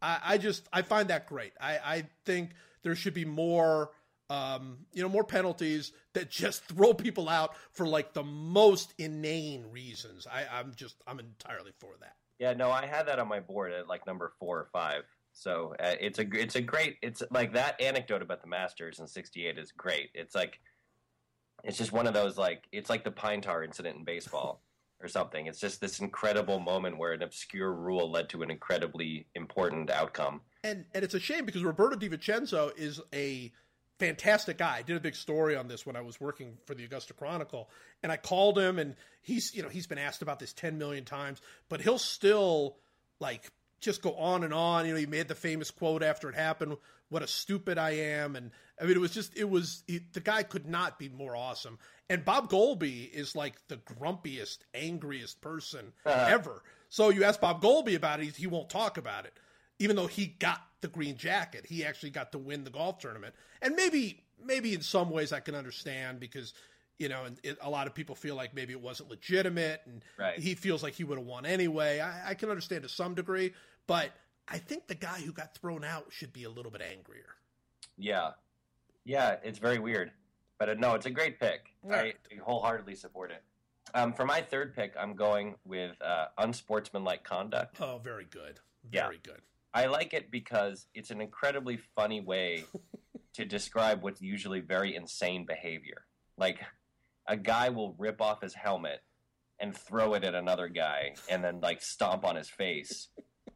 S1: I, I just I find that great. I, I think there should be more um, you know, more penalties that just *laughs* throw people out for like the most inane reasons. I, I'm just I'm entirely for that.
S2: Yeah, no, I had that on my board at like number four or five. So uh, it's a it's a great it's like that anecdote about the Masters in '68 is great. It's like it's just one of those like it's like the pine tar incident in baseball *laughs* or something. It's just this incredible moment where an obscure rule led to an incredibly important outcome.
S1: And and it's a shame because Roberto Di Vincenzo is a fantastic guy. I did a big story on this when I was working for the Augusta Chronicle, and I called him, and he's you know he's been asked about this ten million times, but he'll still like just go on and on. You know, he made the famous quote after it happened, "What a stupid I am," and I mean, it was just it was the guy could not be more awesome. And Bob Goalby is like the grumpiest, angriest person uh-huh. ever. So you ask Bob Goalby about it, he won't talk about it even though he got the green jacket, he actually got to win the golf tournament. And maybe, maybe in some ways I can understand because, you know, it, a lot of people feel like maybe it wasn't legitimate, and
S2: right.
S1: he feels like he would have won anyway. I, I can understand to some degree, but I think the guy who got thrown out should be a little bit angrier.
S2: Yeah, yeah, it's very weird, but uh, no, it's a great pick. Right. I wholeheartedly support it. Um, for my third pick, I'm going with uh, unsportsmanlike conduct.
S1: Oh, very good. Very yeah. good.
S2: I like it because it's an incredibly funny way *laughs* to describe what's usually very insane behavior. Like a guy will rip off his helmet and throw it at another guy and then like stomp on his face.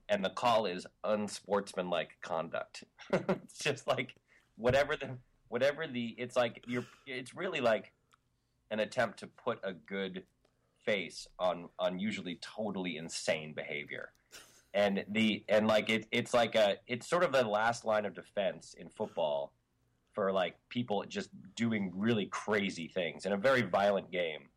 S2: And the call is unsportsmanlike conduct. *laughs* it's just like whatever the whatever the it's like you're it's really like an attempt to put a good face on on usually totally insane behavior and the and like it, it's like a it's sort of the last line of defense in football for like people just doing really crazy things in a very violent game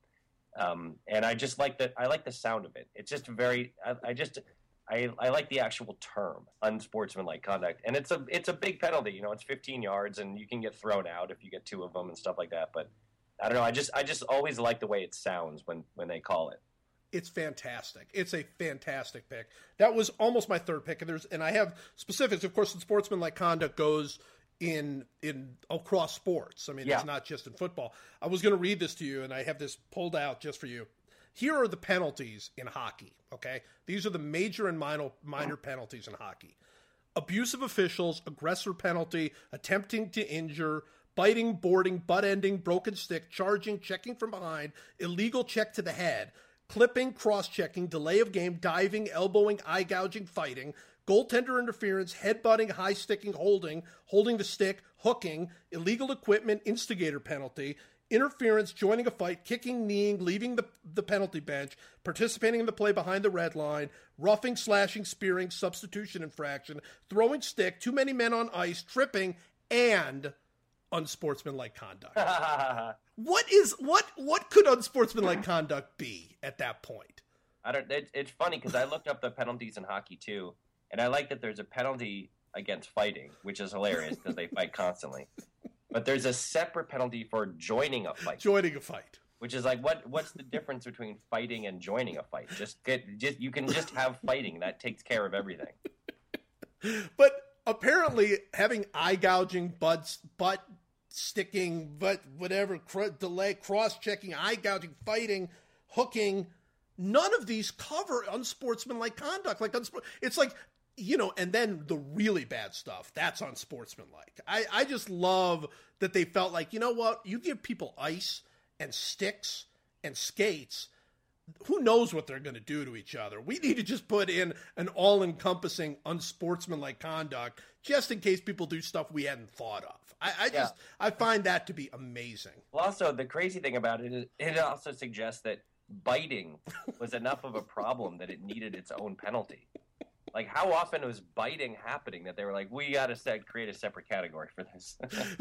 S2: um, and i just like the i like the sound of it it's just very i, I just I, I like the actual term unsportsmanlike conduct and it's a it's a big penalty you know it's 15 yards and you can get thrown out if you get two of them and stuff like that but i don't know i just i just always like the way it sounds when when they call it
S1: it's fantastic. It's a fantastic pick. That was almost my third pick, and there's and I have specifics. Of course, the sportsmanlike conduct goes in in across sports. I mean, yeah. it's not just in football. I was going to read this to you, and I have this pulled out just for you. Here are the penalties in hockey. Okay, these are the major and minor minor penalties in hockey: abusive officials, aggressor penalty, attempting to injure, biting, boarding, butt ending, broken stick, charging, checking from behind, illegal check to the head, clipping, cross checking, delay of game, diving, elbowing, eye gouging, fighting, goaltender interference, headbutting, high sticking, holding, holding the stick, hooking, illegal equipment, instigator penalty, interference, joining a fight, kicking, kneeing, leaving the, the penalty bench, participating in the play behind the red line, roughing, slashing, spearing, substitution infraction, throwing stick, too many men on ice, tripping, and unsportsmanlike conduct. *laughs* what is what what could unsportsmanlike conduct be at that point?
S2: I don't. It, it's funny because I looked up the penalties in hockey too, and I like that there's a penalty against fighting, which is hilarious because they fight constantly. But there's a separate penalty for joining a fight.
S1: Joining a fight.
S2: Which is like what? What's the difference between fighting and joining a fight? Just get just you can just have fighting that takes care of everything.
S1: but apparently, having eye gouging, butt butt sticking, but whatever, cr- delay, cross checking, eye gouging, fighting, hooking. None of these cover unsportsmanlike conduct. Like it's like you know, and then the really bad stuff that's unsportsmanlike. I I just love that they felt like you know what you give people ice and sticks and skates who knows what they're going to do to each other? We need to just put in an all encompassing unsportsmanlike conduct just in case people do stuff we hadn't thought of. I, I just, yeah. I find that to be amazing.
S2: Well, also, the crazy thing about it is it also suggests that biting was enough of a problem that it needed its own penalty. Like, how often was biting happening that they were like, we got to set, create a separate category for this?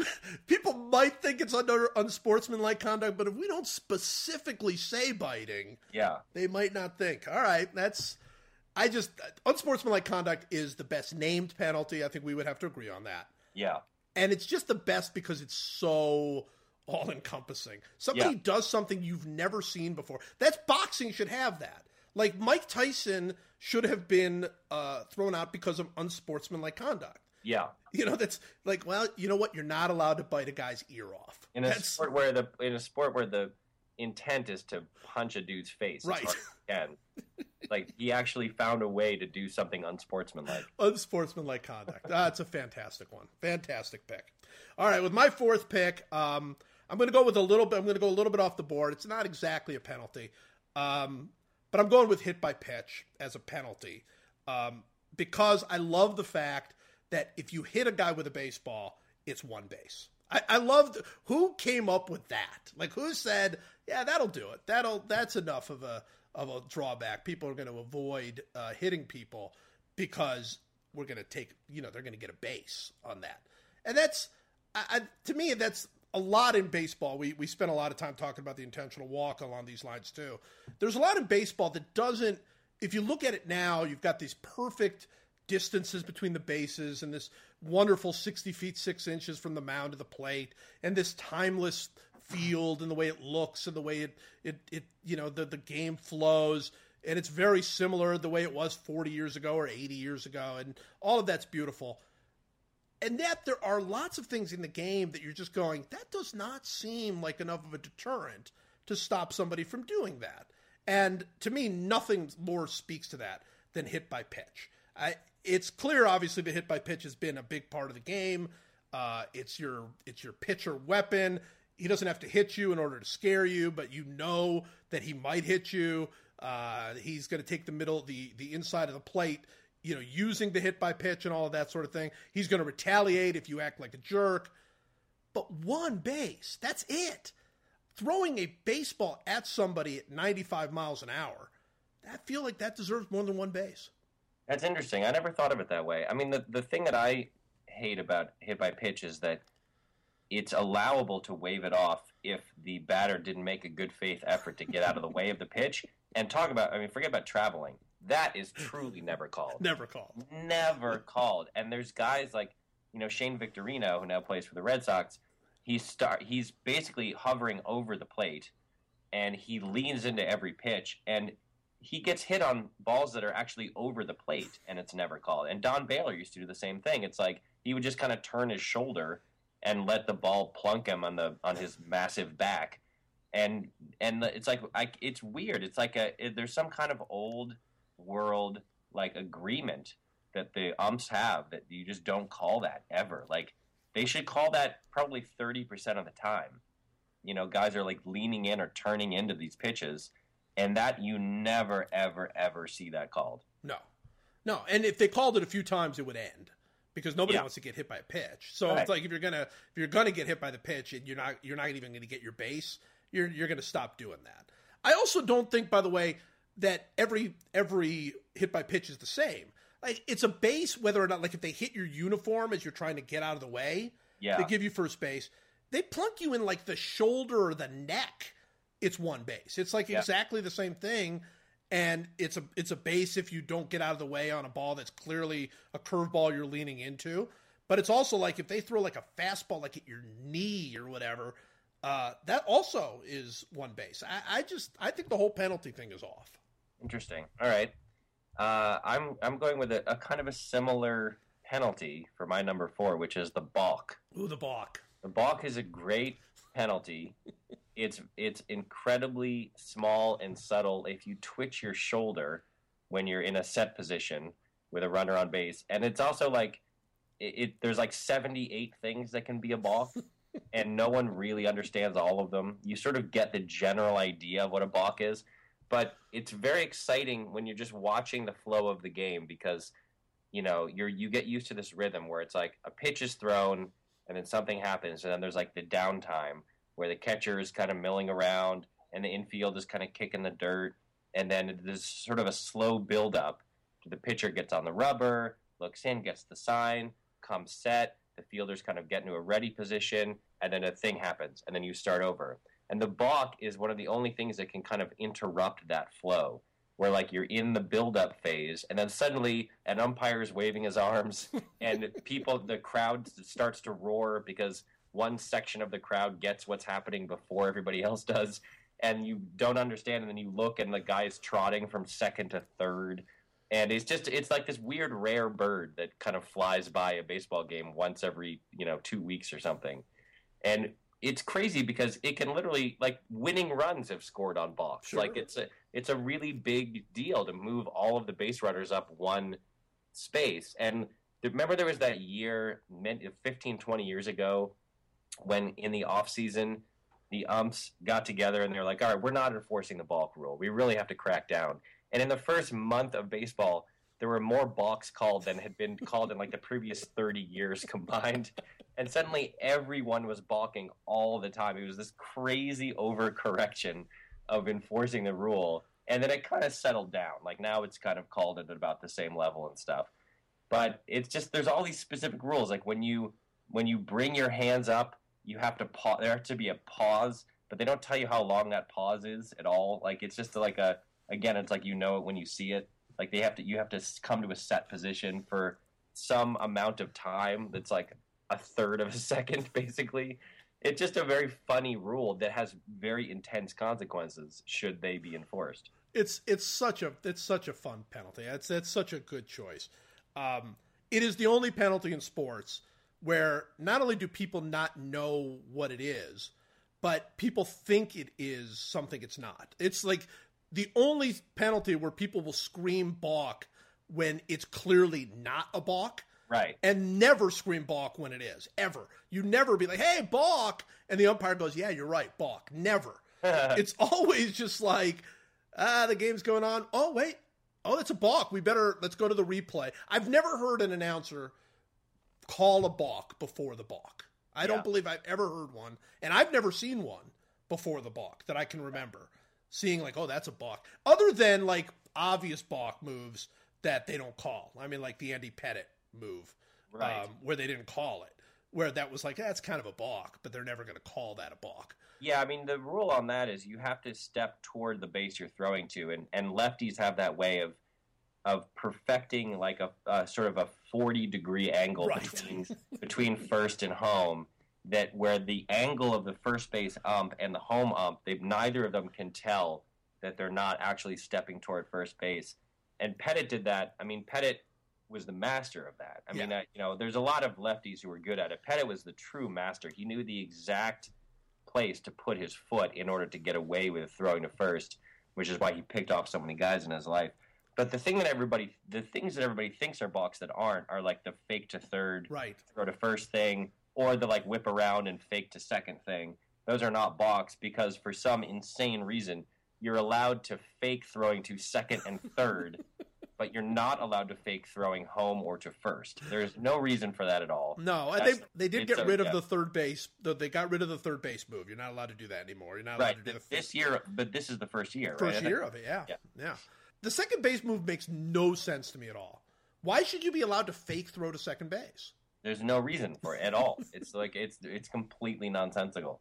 S2: *laughs*
S1: People might think it's under unsportsmanlike conduct, but if we don't specifically say biting,
S2: yeah,
S1: they might not think. All right, that's. I just unsportsmanlike conduct is the best named penalty. I think we would have to agree on that.
S2: Yeah,
S1: and it's just the best because it's so all encompassing. Somebody yeah. does something you've never seen before. That's boxing should have that. Like Mike Tyson should have been uh, thrown out because of unsportsmanlike conduct.
S2: Yeah,
S1: you know that's like, well, you know what? You're not allowed to bite a guy's ear off
S2: in a
S1: that's...
S2: sport where the in a sport where the intent is to punch a dude's face.
S1: Right.
S2: As *laughs* like he actually found a way to do something unsportsmanlike.
S1: Unsportsmanlike conduct. That's a fantastic one. Fantastic pick. All right, with my fourth pick, um, I'm going to go with a little bit. I'm going to go a little bit off the board. It's not exactly a penalty, um, but I'm going with hit by pitch as a penalty um, because I love the fact that if you hit a guy with a baseball, it's one base. I, I loved who came up with that. Like who said, "Yeah, that'll do it. That'll that's enough of a of a drawback. People are going to avoid uh, hitting people because we're going to take, you know, they're going to get a base on that." And that's, I, I, to me, that's a lot in baseball. We we spent a lot of time talking about the intentional walk along these lines too. There's a lot in baseball that doesn't. If you look at it now, you've got these perfect distances between the bases and this wonderful 60 feet 6 inches from the mound to the plate and this timeless field and the way it looks and the way it it, it you know the, the game flows and it's very similar the way it was 40 years ago or 80 years ago and all of that's beautiful and yet there are lots of things in the game that you're just going that does not seem like enough of a deterrent to stop somebody from doing that and to me nothing more speaks to that than hit by pitch I, it's clear, obviously, the hit by pitch has been a big part of the game. Uh, it's your it's your pitcher weapon. He doesn't have to hit you in order to scare you, but you know that he might hit you. Uh, he's going to take the middle, the the inside of the plate, you know, using the hit by pitch and all of that sort of thing. He's going to retaliate if you act like a jerk. But one base, that's it. Throwing a baseball at somebody at 95 miles an hour, I feel like that deserves more than one base.
S2: That's interesting. I never thought of it that way. I mean, the the thing that I hate about hit by pitch is that it's allowable to wave it off if the batter didn't make a good faith effort to get out of the way of the pitch. And talk about, I mean, forget about traveling. That is truly never called. *laughs*
S1: never called.
S2: Never called. And there's guys like, you know, Shane Victorino, who now plays for the Red Sox. He's start. He's basically hovering over the plate, and he leans into every pitch. And he gets hit on balls that are actually over the plate and it's never called. And Don Baylor used to do the same thing. It's like he would just kind of turn his shoulder and let the ball plunk him on the on his massive back. And and it's like I, it's weird. It's like a it, there's some kind of old world like agreement that the umps have that you just don't call that ever. Like they should call that probably 30% of the time. You know, guys are like leaning in or turning into these pitches and that you never ever ever see that called.
S1: No, no, and if they called it a few times, it would end because nobody yeah. wants to get hit by a pitch. So right. it's like if you're gonna if you're gonna get hit by the pitch and you're not you're not even going to get your base, you're you're going to stop doing that. I also don't think, by the way, that every every hit by pitch is the same. Like it's a base whether or not like if they hit your uniform as you're trying to get out of the way,
S2: yeah,
S1: they give you first base. They plunk you in like the shoulder or the neck it's one base. It's like yeah. exactly the same thing, and it's a it's a base if you don't get out of the way on a ball that's clearly a curveball you're leaning into. But it's also like if they throw like a fastball like at your knee or whatever, uh, that also is one base. I, I, just I think the whole penalty thing is off.
S2: Interesting. All right, uh, I'm I'm going with a, a, kind of a similar penalty for my number four, which is the balk.
S1: Ooh, the balk.
S2: The balk is a great penalty it's it's incredibly small and subtle if you twitch your shoulder when you're in a set position with a runner on base and it's also like it, it there's like 78 things that can be a balk *laughs* and no one really understands all of them you sort of get the general idea of what a balk is but it's very exciting when you're just watching the flow of the game because you know you're you get used to this rhythm where it's like a pitch is thrown and then something happens and then there's like the downtime where the catcher is kind of milling around and the infield is kind of kicking the dirt, and then there's sort of a slow build up. The pitcher gets on the rubber, looks in, gets the sign, comes set. The fielder's kind of get into a ready position, and then a thing happens, and then you start over. And the balk is one of the only things that can kind of interrupt that flow, where like you're in the build-up phase, and then suddenly an umpire is waving his arms, *laughs* and people, the crowd starts to roar because one section of the crowd gets what's happening before everybody else does and you don't understand and then you look and the guy's trotting from second to third. And it's just it's like this weird rare bird that kind of flies by a baseball game once every you know two weeks or something. And it's crazy because it can literally like winning runs have scored on balks
S1: Sure.
S2: like it's a it's a really big deal to move all of the base runners up one space. And remember there was that year meant 15 20 years ago when in the off season the umps got together and they're like all right we're not enforcing the balk rule. We really have to crack down. And in the first month of baseball, there were more balks called than had been called in like the previous 30 years combined. And suddenly everyone was balking all the time. It was this crazy overcorrection of enforcing the rule. And then it kind of settled down. Like now it's kind of called at about the same level and stuff. But it's just there's all these specific rules. Like when you when you bring your hands up, you have to pause. There has to be a pause, but they don't tell you how long that pause is at all. Like it's just like a again, it's like you know it when you see it. Like they have to, you have to come to a set position for some amount of time. That's like a third of a *laughs* second, basically. It's just a very funny rule that has very intense consequences should they be enforced.
S1: It's it's such a it's such a fun penalty. It's it's such a good choice. Um, it is the only penalty in sports where not only do people not know what it is, but people think it is something it's not. It's like the only penalty where people will scream balk when it's clearly not a balk
S2: Right.
S1: and never scream balk when it is ever. You never be like hey balk and the umpire goes yeah you're right balk never. *laughs* It's always just like ah the game's going on. Oh wait. Oh it's a balk. We better let's go to the replay. I've never heard an announcer call a balk before the balk. I
S2: Yeah.
S1: don't believe i've ever heard one and i've never seen one before the balk that i can remember seeing like oh that's a balk other than like obvious balk moves that they don't call i mean like the andy pettitte move
S2: Right.
S1: um, where they didn't call it where that was like that's kind of a balk but they're never going to call that a balk
S2: Yeah, I mean the rule on that is you have to step toward the base you're throwing to, and and lefties have that way of of perfecting like a, a sort of a 40 degree angle
S1: Right.
S2: between between first and home. That where the angle of the first base ump and the home ump, they neither of them can tell that they're not actually stepping toward first base. And Pettitte did that. I mean, Pettitte was the master of that. I mean,
S1: Yeah.
S2: uh, you know, there's a lot of lefties who were good at it. Pettitte was the true master. He knew the exact place to put his foot in order to get away with throwing to first, which is why he picked off so many guys in his life. But the thing that everybody, the things that everybody thinks are balks that aren't, are like the fake to third,
S1: right
S2: throw to first thing, or the like whip around and fake to second thing. Those are not balks because for some insane reason, you're allowed to fake throwing to second and third, *laughs* but you're not allowed to fake throwing home or to first. There's no reason for that at all.
S1: No,
S2: That's-
S1: they they did get rid of
S2: yeah.
S1: the third base. the- They got rid of the third base move. You're not allowed to do that anymore. You're not allowed
S2: Right.
S1: to do
S2: th-
S1: the
S2: This year, but this is the first year.
S1: first
S2: right?
S1: year of it. Yeah.
S2: Yeah.
S1: yeah, The second base move makes no sense to me at all. Why should you be allowed to fake throw to second base?
S2: There's no reason for it at all. It's like it's it's completely nonsensical.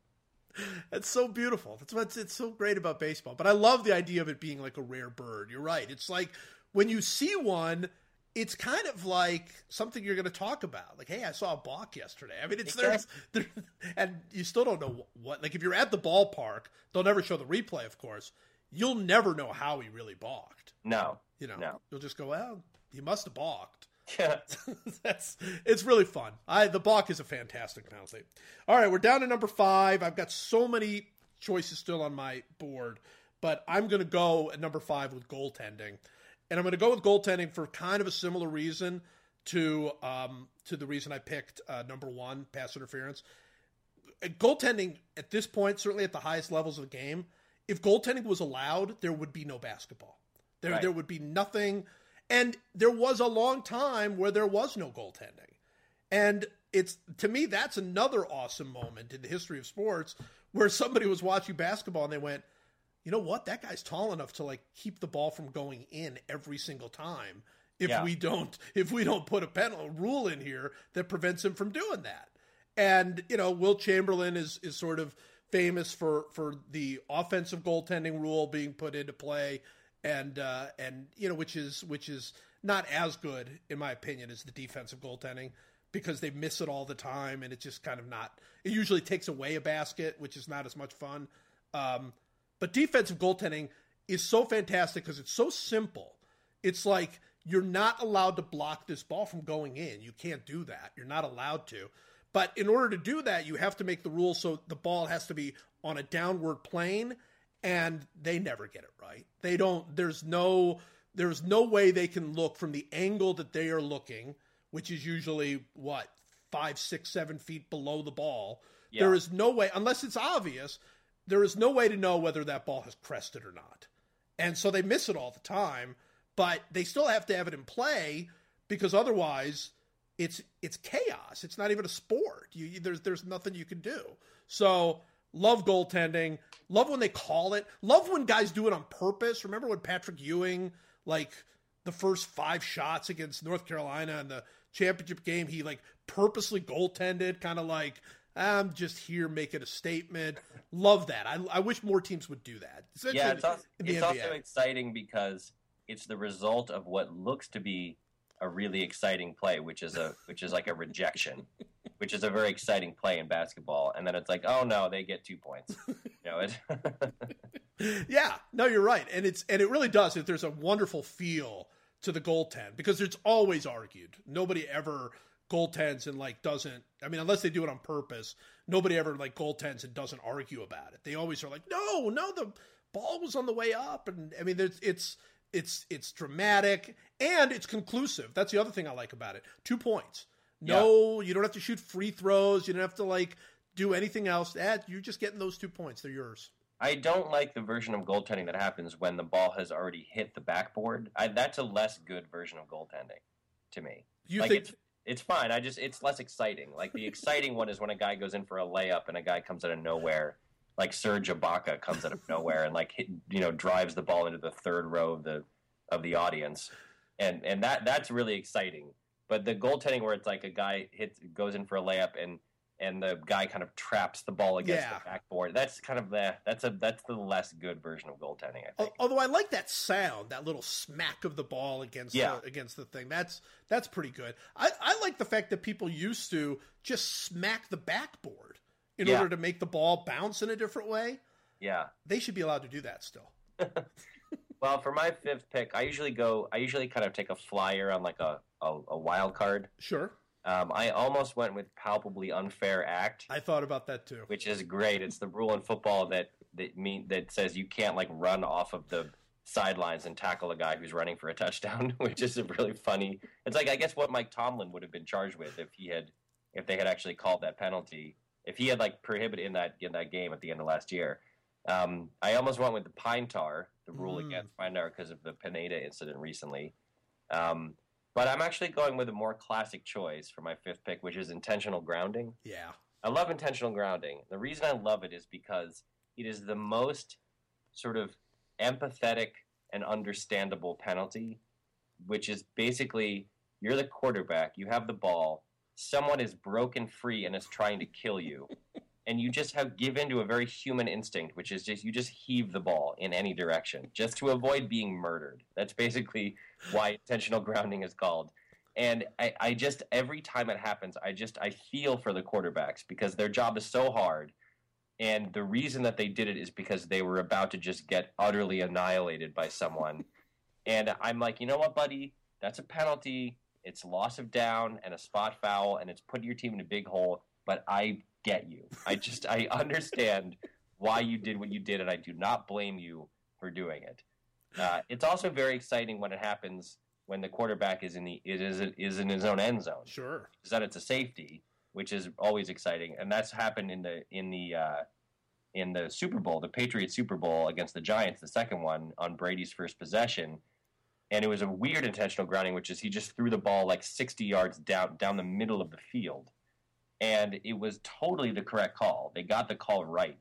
S1: It's so beautiful. That's what's it's so great about baseball. But I love the idea of it being like a rare bird. You're right. It's like when you see one, it's kind of like something you're going to talk about. Like, hey, I saw a balk yesterday. I mean, it's there's *laughs* there, and you still don't know what. Like, if you're at the ballpark, they'll never show the replay, of course. You'll never know how he really balked.
S2: No.
S1: You know,
S2: No.
S1: you'll just go, well, he must have balked. Yeah, *laughs* that's it's really fun. I the balk is a fantastic penalty. All right, we're down to number five. I've got so many choices still on my board, but I'm going to go at number five with goaltending, and I'm going to go with goaltending for kind of a similar reason to um, to the reason I picked uh, number one, pass interference. Uh, Goaltending at this point, certainly at the highest levels of the game, if goaltending was allowed, there would be no basketball. There,
S2: Right.
S1: there would be nothing. And there was a long time where there was no goaltending. And it's to me that's another awesome moment in the history of sports where somebody was watching basketball and they went, "You know what? That guy's tall enough to like keep the ball from going in every single time if
S2: Yeah.
S1: we don't if we don't put a penalty rule in here that prevents him from doing that." And you know, Wilt Chamberlain is is sort of famous for for the offensive goaltending rule being put into play and uh, and you know which is which is not as good in my opinion as the defensive goaltending because they miss it all the time and it's just kind of not it usually takes away a basket which is not as much fun um, but defensive goaltending is so fantastic because it's so simple it's like you're not allowed to block this ball from going in. You can't do that. You're not allowed to. But in order to do that, you have to make the rule so the ball has to be on a downward plane, and they never get it right. They don't. There's no. There's no way they can look from the angle that they are looking, which is usually what five, six, seven feet below the ball. Yeah. There is no way, unless it's obvious, there is no way to know whether that ball has crested or not. And so they miss it all the time, but they still have to have it in play because otherwise it's it's chaos. It's not even a sport. You, you, there's there's nothing you can do. So love goaltending. Love when they call it. Love when guys do it on purpose. Remember when Patrick Ewing like the first five shots against North Carolina in the championship game, he like purposely goaltended, kind of like I'm just here making a statement. Love that. I, I wish more teams would do that.
S2: yeah, it's, also, it's also exciting because it's the result of what looks to be a really exciting play, which is a which is like a rejection, which is a very exciting play in basketball, and then it's like, oh no, they get two points. You know
S1: it. *laughs* yeah, no, you're right, and it's and it really does. There's a wonderful feel to the goaltend because it's always argued. Nobody ever goaltends and like doesn't. I mean, unless they do it on purpose, nobody ever like goaltends and doesn't argue about it. They always are like, no, no, the ball was on the way up, and I mean, it's it's it's dramatic and it's conclusive. That's the other thing I like about it. Two points. No, yeah. you don't have to shoot free throws. You don't have to like do anything else. That you're just getting those two points. They're yours.
S2: I don't like the version of goaltending that happens when the ball has already hit the backboard. I, that's a less good version of goaltending to me.
S1: You
S2: like
S1: think
S2: it's, it's fine. I just it's less exciting. Like the exciting one is when a guy goes in for a layup and a guy comes out of nowhere like Serge Ibaka comes out of *laughs* nowhere and like hit, you know drives the ball into the third row of the of the audience, and and that that's really exciting. But the goaltending where it's like a guy hits goes in for a layup and and the guy kind of traps the ball against yeah. the backboard. That's kind of the that's a that's the less good version of goaltending. I think.
S1: Although I like that sound, that little smack of the ball against yeah. the, against the thing. That's that's pretty good. I, I like the fact that people used to just smack the backboard in yeah. order to make the ball bounce in a different way.
S2: Yeah.
S1: They should be allowed to do that still. *laughs* *laughs*
S2: well, for my fifth pick, I usually go. I usually kind of take a flyer on like a a, a wild card.
S1: Sure.
S2: Um, I almost went with palpably unfair act.
S1: I thought about that too.
S2: Which is great. It's the rule in football that that mean that says you can't like run off of the sidelines and tackle a guy who's running for a touchdown, *laughs* which is a really funny. It's like I guess what Mike Tomlin would have been charged with if he had if they had actually called that penalty if he had like prohibited in that in that game at the end of last year. Um, I almost went with the pine tar, the rule mm. against pine tar because of the Pineda incident recently. Um, but I'm actually going with a more classic choice for my fifth pick, which is intentional grounding.
S1: Yeah.
S2: I love intentional grounding. The reason I love it is because it is the most sort of empathetic and understandable penalty, which is basically you're the quarterback, you have the ball, someone is broken free and is trying to kill you. *laughs* and you just have given to a very human instinct, which is just you just heave the ball in any direction just to avoid being murdered. That's basically why intentional grounding is called. And I, I just every time it happens, I just I feel for the quarterbacks because their job is so hard. And the reason that they did it is because they were about to just get utterly annihilated by someone. and I'm like, you know what, buddy? That's a penalty it's loss of down and a spot foul, and it's putting your team in a big hole. But I get you. I just I *laughs* understand why you did what you did, and I do not blame you for doing it. Uh, it's also very exciting when it happens when the quarterback is in the it is is in his own end zone.
S1: Sure,
S2: is that it's a safety, which is always exciting, and that's happened in the in the uh, in the Super Bowl, the Patriots Super Bowl against the Giants, the second one on Brady's first possession and it was a weird intentional grounding, which is he just threw the ball like 60 yards down down the middle of the field, and it was totally the correct call. They got the call right,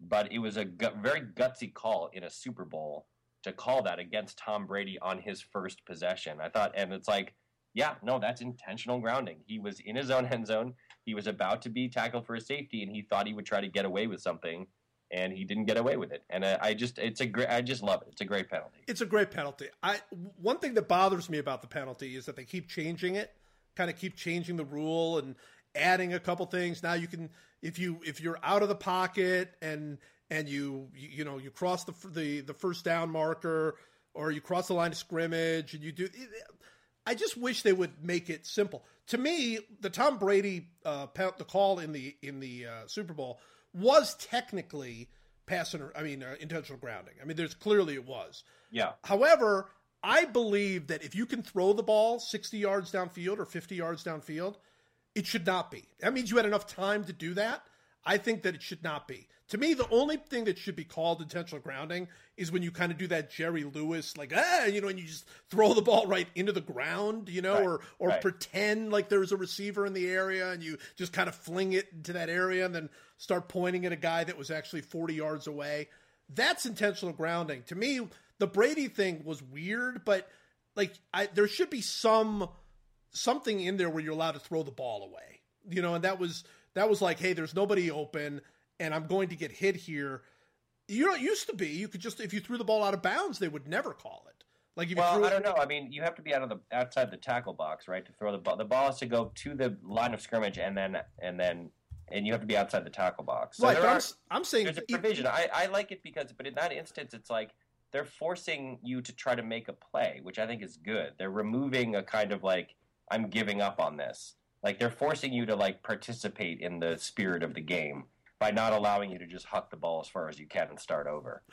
S2: but it was a gu- very gutsy call in a Super Bowl to call that against Tom Brady on his first possession. I thought, and it's like, yeah, no, that's intentional grounding. He was in his own end zone. He was about to be tackled for a safety, and he thought he would try to get away with something and he didn't get away with it. And I, just, it's a great, I just love it. It's a great penalty.
S1: It's a great penalty. I one thing that bothers me about the penalty is that they keep changing it, kind of keep changing the rule and adding a couple things. Now you can, if you if you're out of the pocket and and you you, you know you cross the the the first down marker. or you cross the line of scrimmage and you do. I just wish they would make it simple. To me, the Tom Brady uh, the call in the in the uh, Super Bowl was technically passing. I mean, uh, intentional grounding. I mean, there's clearly it was.
S2: Yeah.
S1: However, I believe that if you can throw the ball 60 yards downfield or 50 yards downfield, it should not be. That means you had enough time to do that. I think that it should not be. To me, the only thing that should be called intentional grounding is when you kind of do that Jerry Lewis, like ah, you know, and you just throw the ball right into the ground, you know,
S2: right,
S1: or or
S2: right.
S1: pretend like there's a receiver in the area and you just kind of fling it into that area and then start pointing at a guy that was actually 40 yards away. That's intentional grounding. To me, the Brady thing was weird, but like I, there should be some something in there where you're allowed to throw the ball away, you know, and that was that was like, hey, there's nobody open, and I'm going to get hit here. You know, it used to be you could just if you threw the ball out of bounds, they would never call it. Like if
S2: well,
S1: you threw
S2: I don't know. I mean, you have to be out of the outside the tackle box, right, to throw the ball. The ball has to go to the line of scrimmage, and then and then and you have to be outside the tackle box.
S1: So right. Are, I'm, I'm saying
S2: there's a provision. I, I like it because, but in that instance, it's like they're forcing you to try to make a play, which I think is good. They're removing a kind of like I'm giving up on this. Like they're forcing you to like participate in the spirit of the game by not allowing you to just huck the ball as far as you can and start over. *gasps*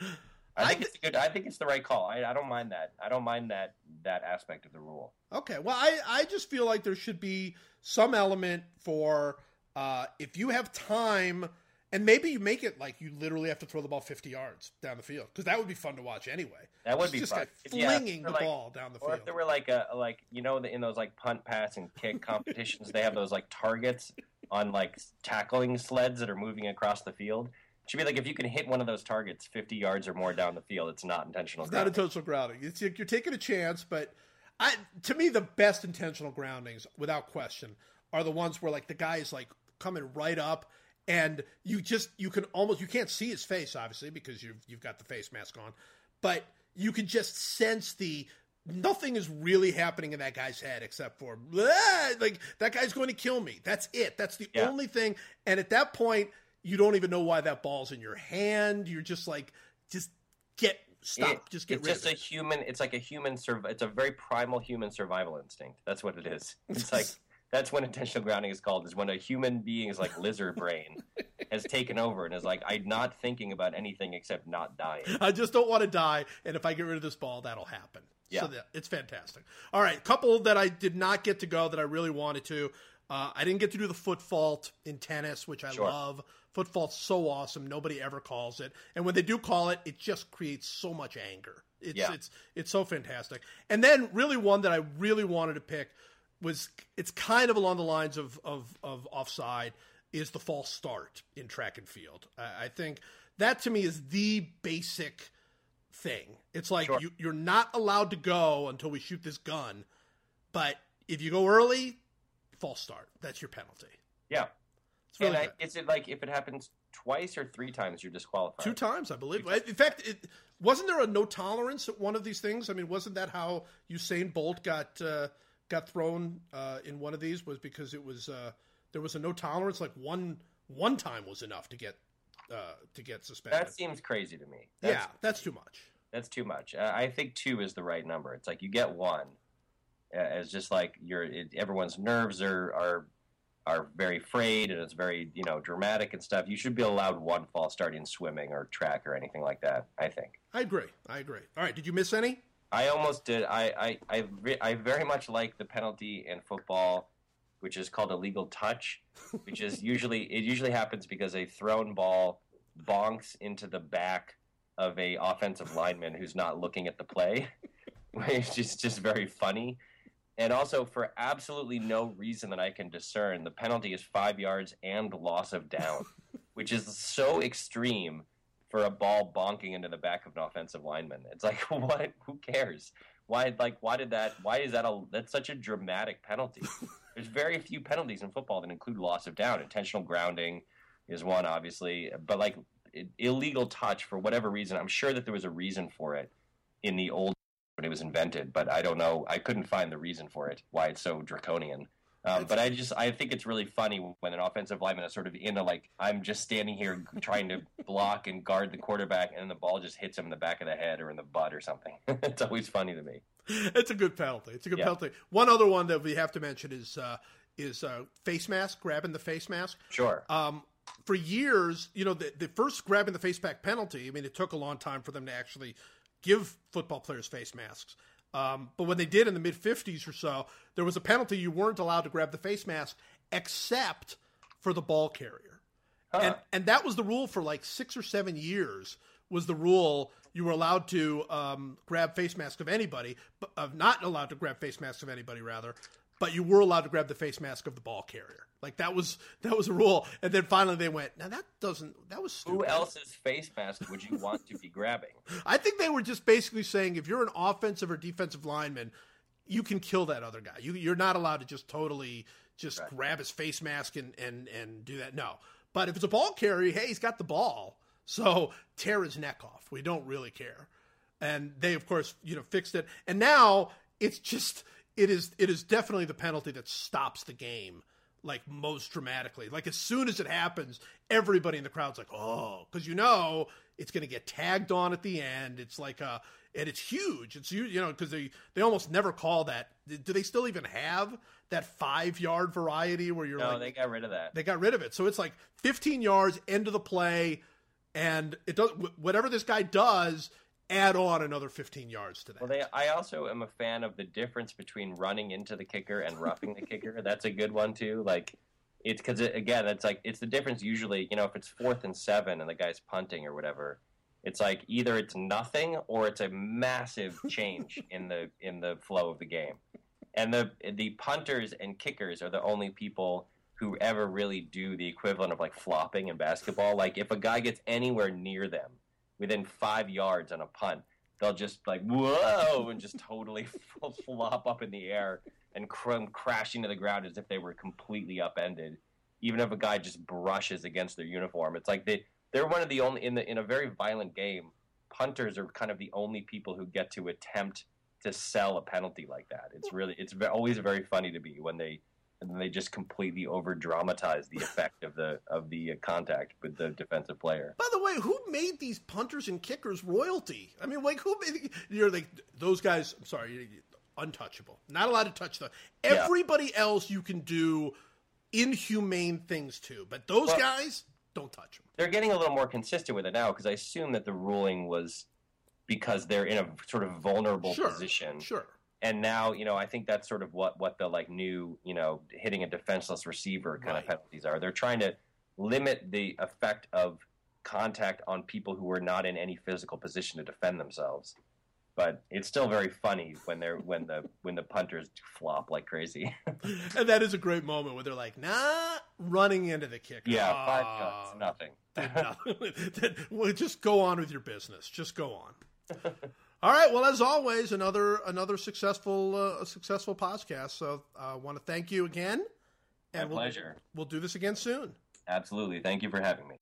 S2: I think I, it's good. I think it's the right call. I, I don't mind that. I don't mind that that aspect of the rule.
S1: Okay. Well, I I just feel like there should be some element for uh, if you have time and maybe you make it like you literally have to throw the ball 50 yards down the field because that would be fun to watch anyway.
S2: That would be
S1: just
S2: fun.
S1: flinging
S2: yeah,
S1: the
S2: like,
S1: ball down the
S2: or
S1: field.
S2: Or if there were like a like you know in those like punt, pass, and kick competitions, they have those like targets on like tackling sleds that are moving across the field. It should be like if you can hit one of those targets 50 yards or more down the field, it's not intentional.
S1: It's
S2: grounding.
S1: not intentional grounding. It's you're taking a chance, but I to me the best intentional groundings, without question, are the ones where like the guy is like coming right up and you just you can almost you can't see his face obviously because you've you've got the face mask on, but you can just sense the nothing is really happening in that guy's head except for like that guy's going to kill me. That's it. That's the
S2: yeah.
S1: only thing. And at that point, you don't even know why that ball's in your hand. You're just like, just get stop.
S2: It,
S1: just get
S2: it's
S1: rid
S2: just
S1: of
S2: a human. It's like a human. Surv- it's a very primal human survival instinct. That's what it is. It's like *laughs* that's when intentional grounding is called is when a human being is like lizard brain *laughs* has taken over and is like i'm not thinking about anything except not dying
S1: I just don't want to die, and if I get rid of this ball, that'll happen.
S2: Yeah.
S1: So that, it's fantastic. All right, couple that I did not get to go that I really wanted to. Uh, I didn't get to do the foot fault in tennis, which I
S2: Sure.
S1: love. Foot fault's so awesome. Nobody ever calls it, and when they do call it, it just creates so much anger. It's
S2: Yeah.
S1: it's it's so fantastic. And then really one that I really wanted to pick was it's kind of along the lines of of, of offside is the false start in track and field. I, I think that to me is the basic thing. It's like
S2: Sure.
S1: you, you're not allowed to go until we shoot this gun, but if you go early, false start. That's your penalty.
S2: yeah
S1: It's really
S2: and I, is it like if it happens twice or three times you're disqualified
S1: Two times, I believe. In fact, it, wasn't there a no tolerance at one of these things? I mean, wasn't that how Usain Bolt got uh, got thrown uh, in one of these? Was because it was uh, there was a no tolerance. Like one one time was enough to get uh, to get suspended.
S2: that seems crazy to me that's,
S1: yeah, that's too much.
S2: that's too much Uh, i think two is the right number it's like you get one uh, as just like your it, everyone's nerves are are are very frayed and it's very you know dramatic and stuff you should be allowed one false start in swimming or track or anything like that i think
S1: I agree. I agree. All right, did you miss any?
S2: I almost did. I I I, re- I very much like the penalty in football, which is called a legal touch, which is usually it usually happens because a thrown ball bonks into the back of a offensive lineman who's not looking at the play, *laughs* which is just very funny. And also, for absolutely no reason that I can discern, the penalty is five yards and loss of down, *laughs* which is so extreme for a ball bonking into the back of an offensive lineman. It's like, *laughs* what? Who cares? Why? Like, why did that? Why is that a? That's such a dramatic penalty. There's very few penalties in football that include loss of down. Intentional grounding is one, obviously, but like illegal touch for whatever reason. I'm sure that there was a reason for it in the old when it was invented, but I don't know. I couldn't find the reason for it. Why it's so draconian. Um, but I just I think it's really funny when an offensive lineman is sort of in a like I'm just standing here trying to *laughs* block and guard the quarterback, and the ball just hits him in the back of the head or in the butt or something. *laughs* it's always funny to me.
S1: It's a good penalty. It's a good yeah. penalty. One other one that we have to mention is uh, is uh, face mask, grabbing the face mask.
S2: Sure.
S1: Um, for years, you know, the, the first grabbing the face mask penalty. I mean, it took a long time for them to actually give football players face masks. Um, but when they did in the mid 50s or so, there was a penalty. You weren't allowed to grab the face mask except for the ball carrier. Huh. And, and that was the rule for like six or seven years was the rule you were allowed to um, grab face masks of anybody, but uh, not allowed to grab face masks of anybody rather, but you were allowed to grab the face mask of the ball carrier. Like that was that was a rule, and then finally they went. Now that doesn't that was stupid.
S2: Who else's face mask would you want to be grabbing? *laughs*
S1: I think they were just basically saying if you're an offensive or defensive lineman, you can kill that other guy. You you're not allowed to just totally just right. grab his face mask and and and do that. No, but if it's a ball carrier, hey, he's got the ball, so tear his neck off. We don't really care. And they of course you know fixed it, and now it's just it is it is definitely the penalty that stops the game like most dramatically. Like as soon as it happens, everybody in the crowd's like, "Oh," because you know it's going to get tagged on at the end. It's like a and it's huge. It's you know because they they almost never call that. Do they still even have that five yard variety where you're
S2: no,
S1: like?
S2: they got rid of that.
S1: They got rid of it. So it's like 15 yards, end of the play, and it does whatever this guy does add on another 15 yards to that.
S2: Well, they, I also am a fan of the difference between running into the kicker and roughing the kicker. *laughs* That's a good one too. Like it's because it, again, it's like it's the difference. Usually, you know, if it's fourth and seven and the guy's punting or whatever, it's like either it's nothing or it's a massive change *laughs* in the in the flow of the game. And the the punters and kickers are the only people who ever really do the equivalent of like flopping in basketball. Like if a guy gets anywhere near them within five yards on a punt, they'll just like whoa and just totally *laughs* flop up in the air and come crashing to the ground as if they were completely upended. Even if a guy just brushes against their uniform, it's like they they're one of the only in the in a very violent game. Punters are kind of the only people who get to attempt to sell a penalty like that. It's really it's always very funny to me when they and then they just completely over dramatize the effect of the of the contact with the defensive player.
S1: By the way, who made these punters and kickers royalty? I mean, like who made you're like those guys? I'm sorry, untouchable, not allowed to touch them. Everybody yeah. else you can do inhumane things to, but those well, guys don't touch them.
S2: They're getting a little more consistent with it now because I assume that the ruling was because they're in a sort of vulnerable
S1: sure,
S2: position.
S1: Sure
S2: and now you know I think that's sort of what what the like new you know hitting a defenseless receiver kind right. of penalties are. They're trying to limit the effect of contact on people who are not in any physical position to defend themselves. But it's still very funny when they're when the when the punters flop like crazy. *laughs*
S1: and that is a great moment where they're like, "Nah," running into the kicker.
S2: Yeah, oh, five ah, yards, nothing. *laughs*
S1: well, just go on with your business. Just go on. *laughs* All right. Well, as always, another another successful uh, successful podcast. So I uh, want to thank you again.
S2: And My
S1: we'll,
S2: pleasure.
S1: We'll do this again soon.
S2: Absolutely. Thank you for having me.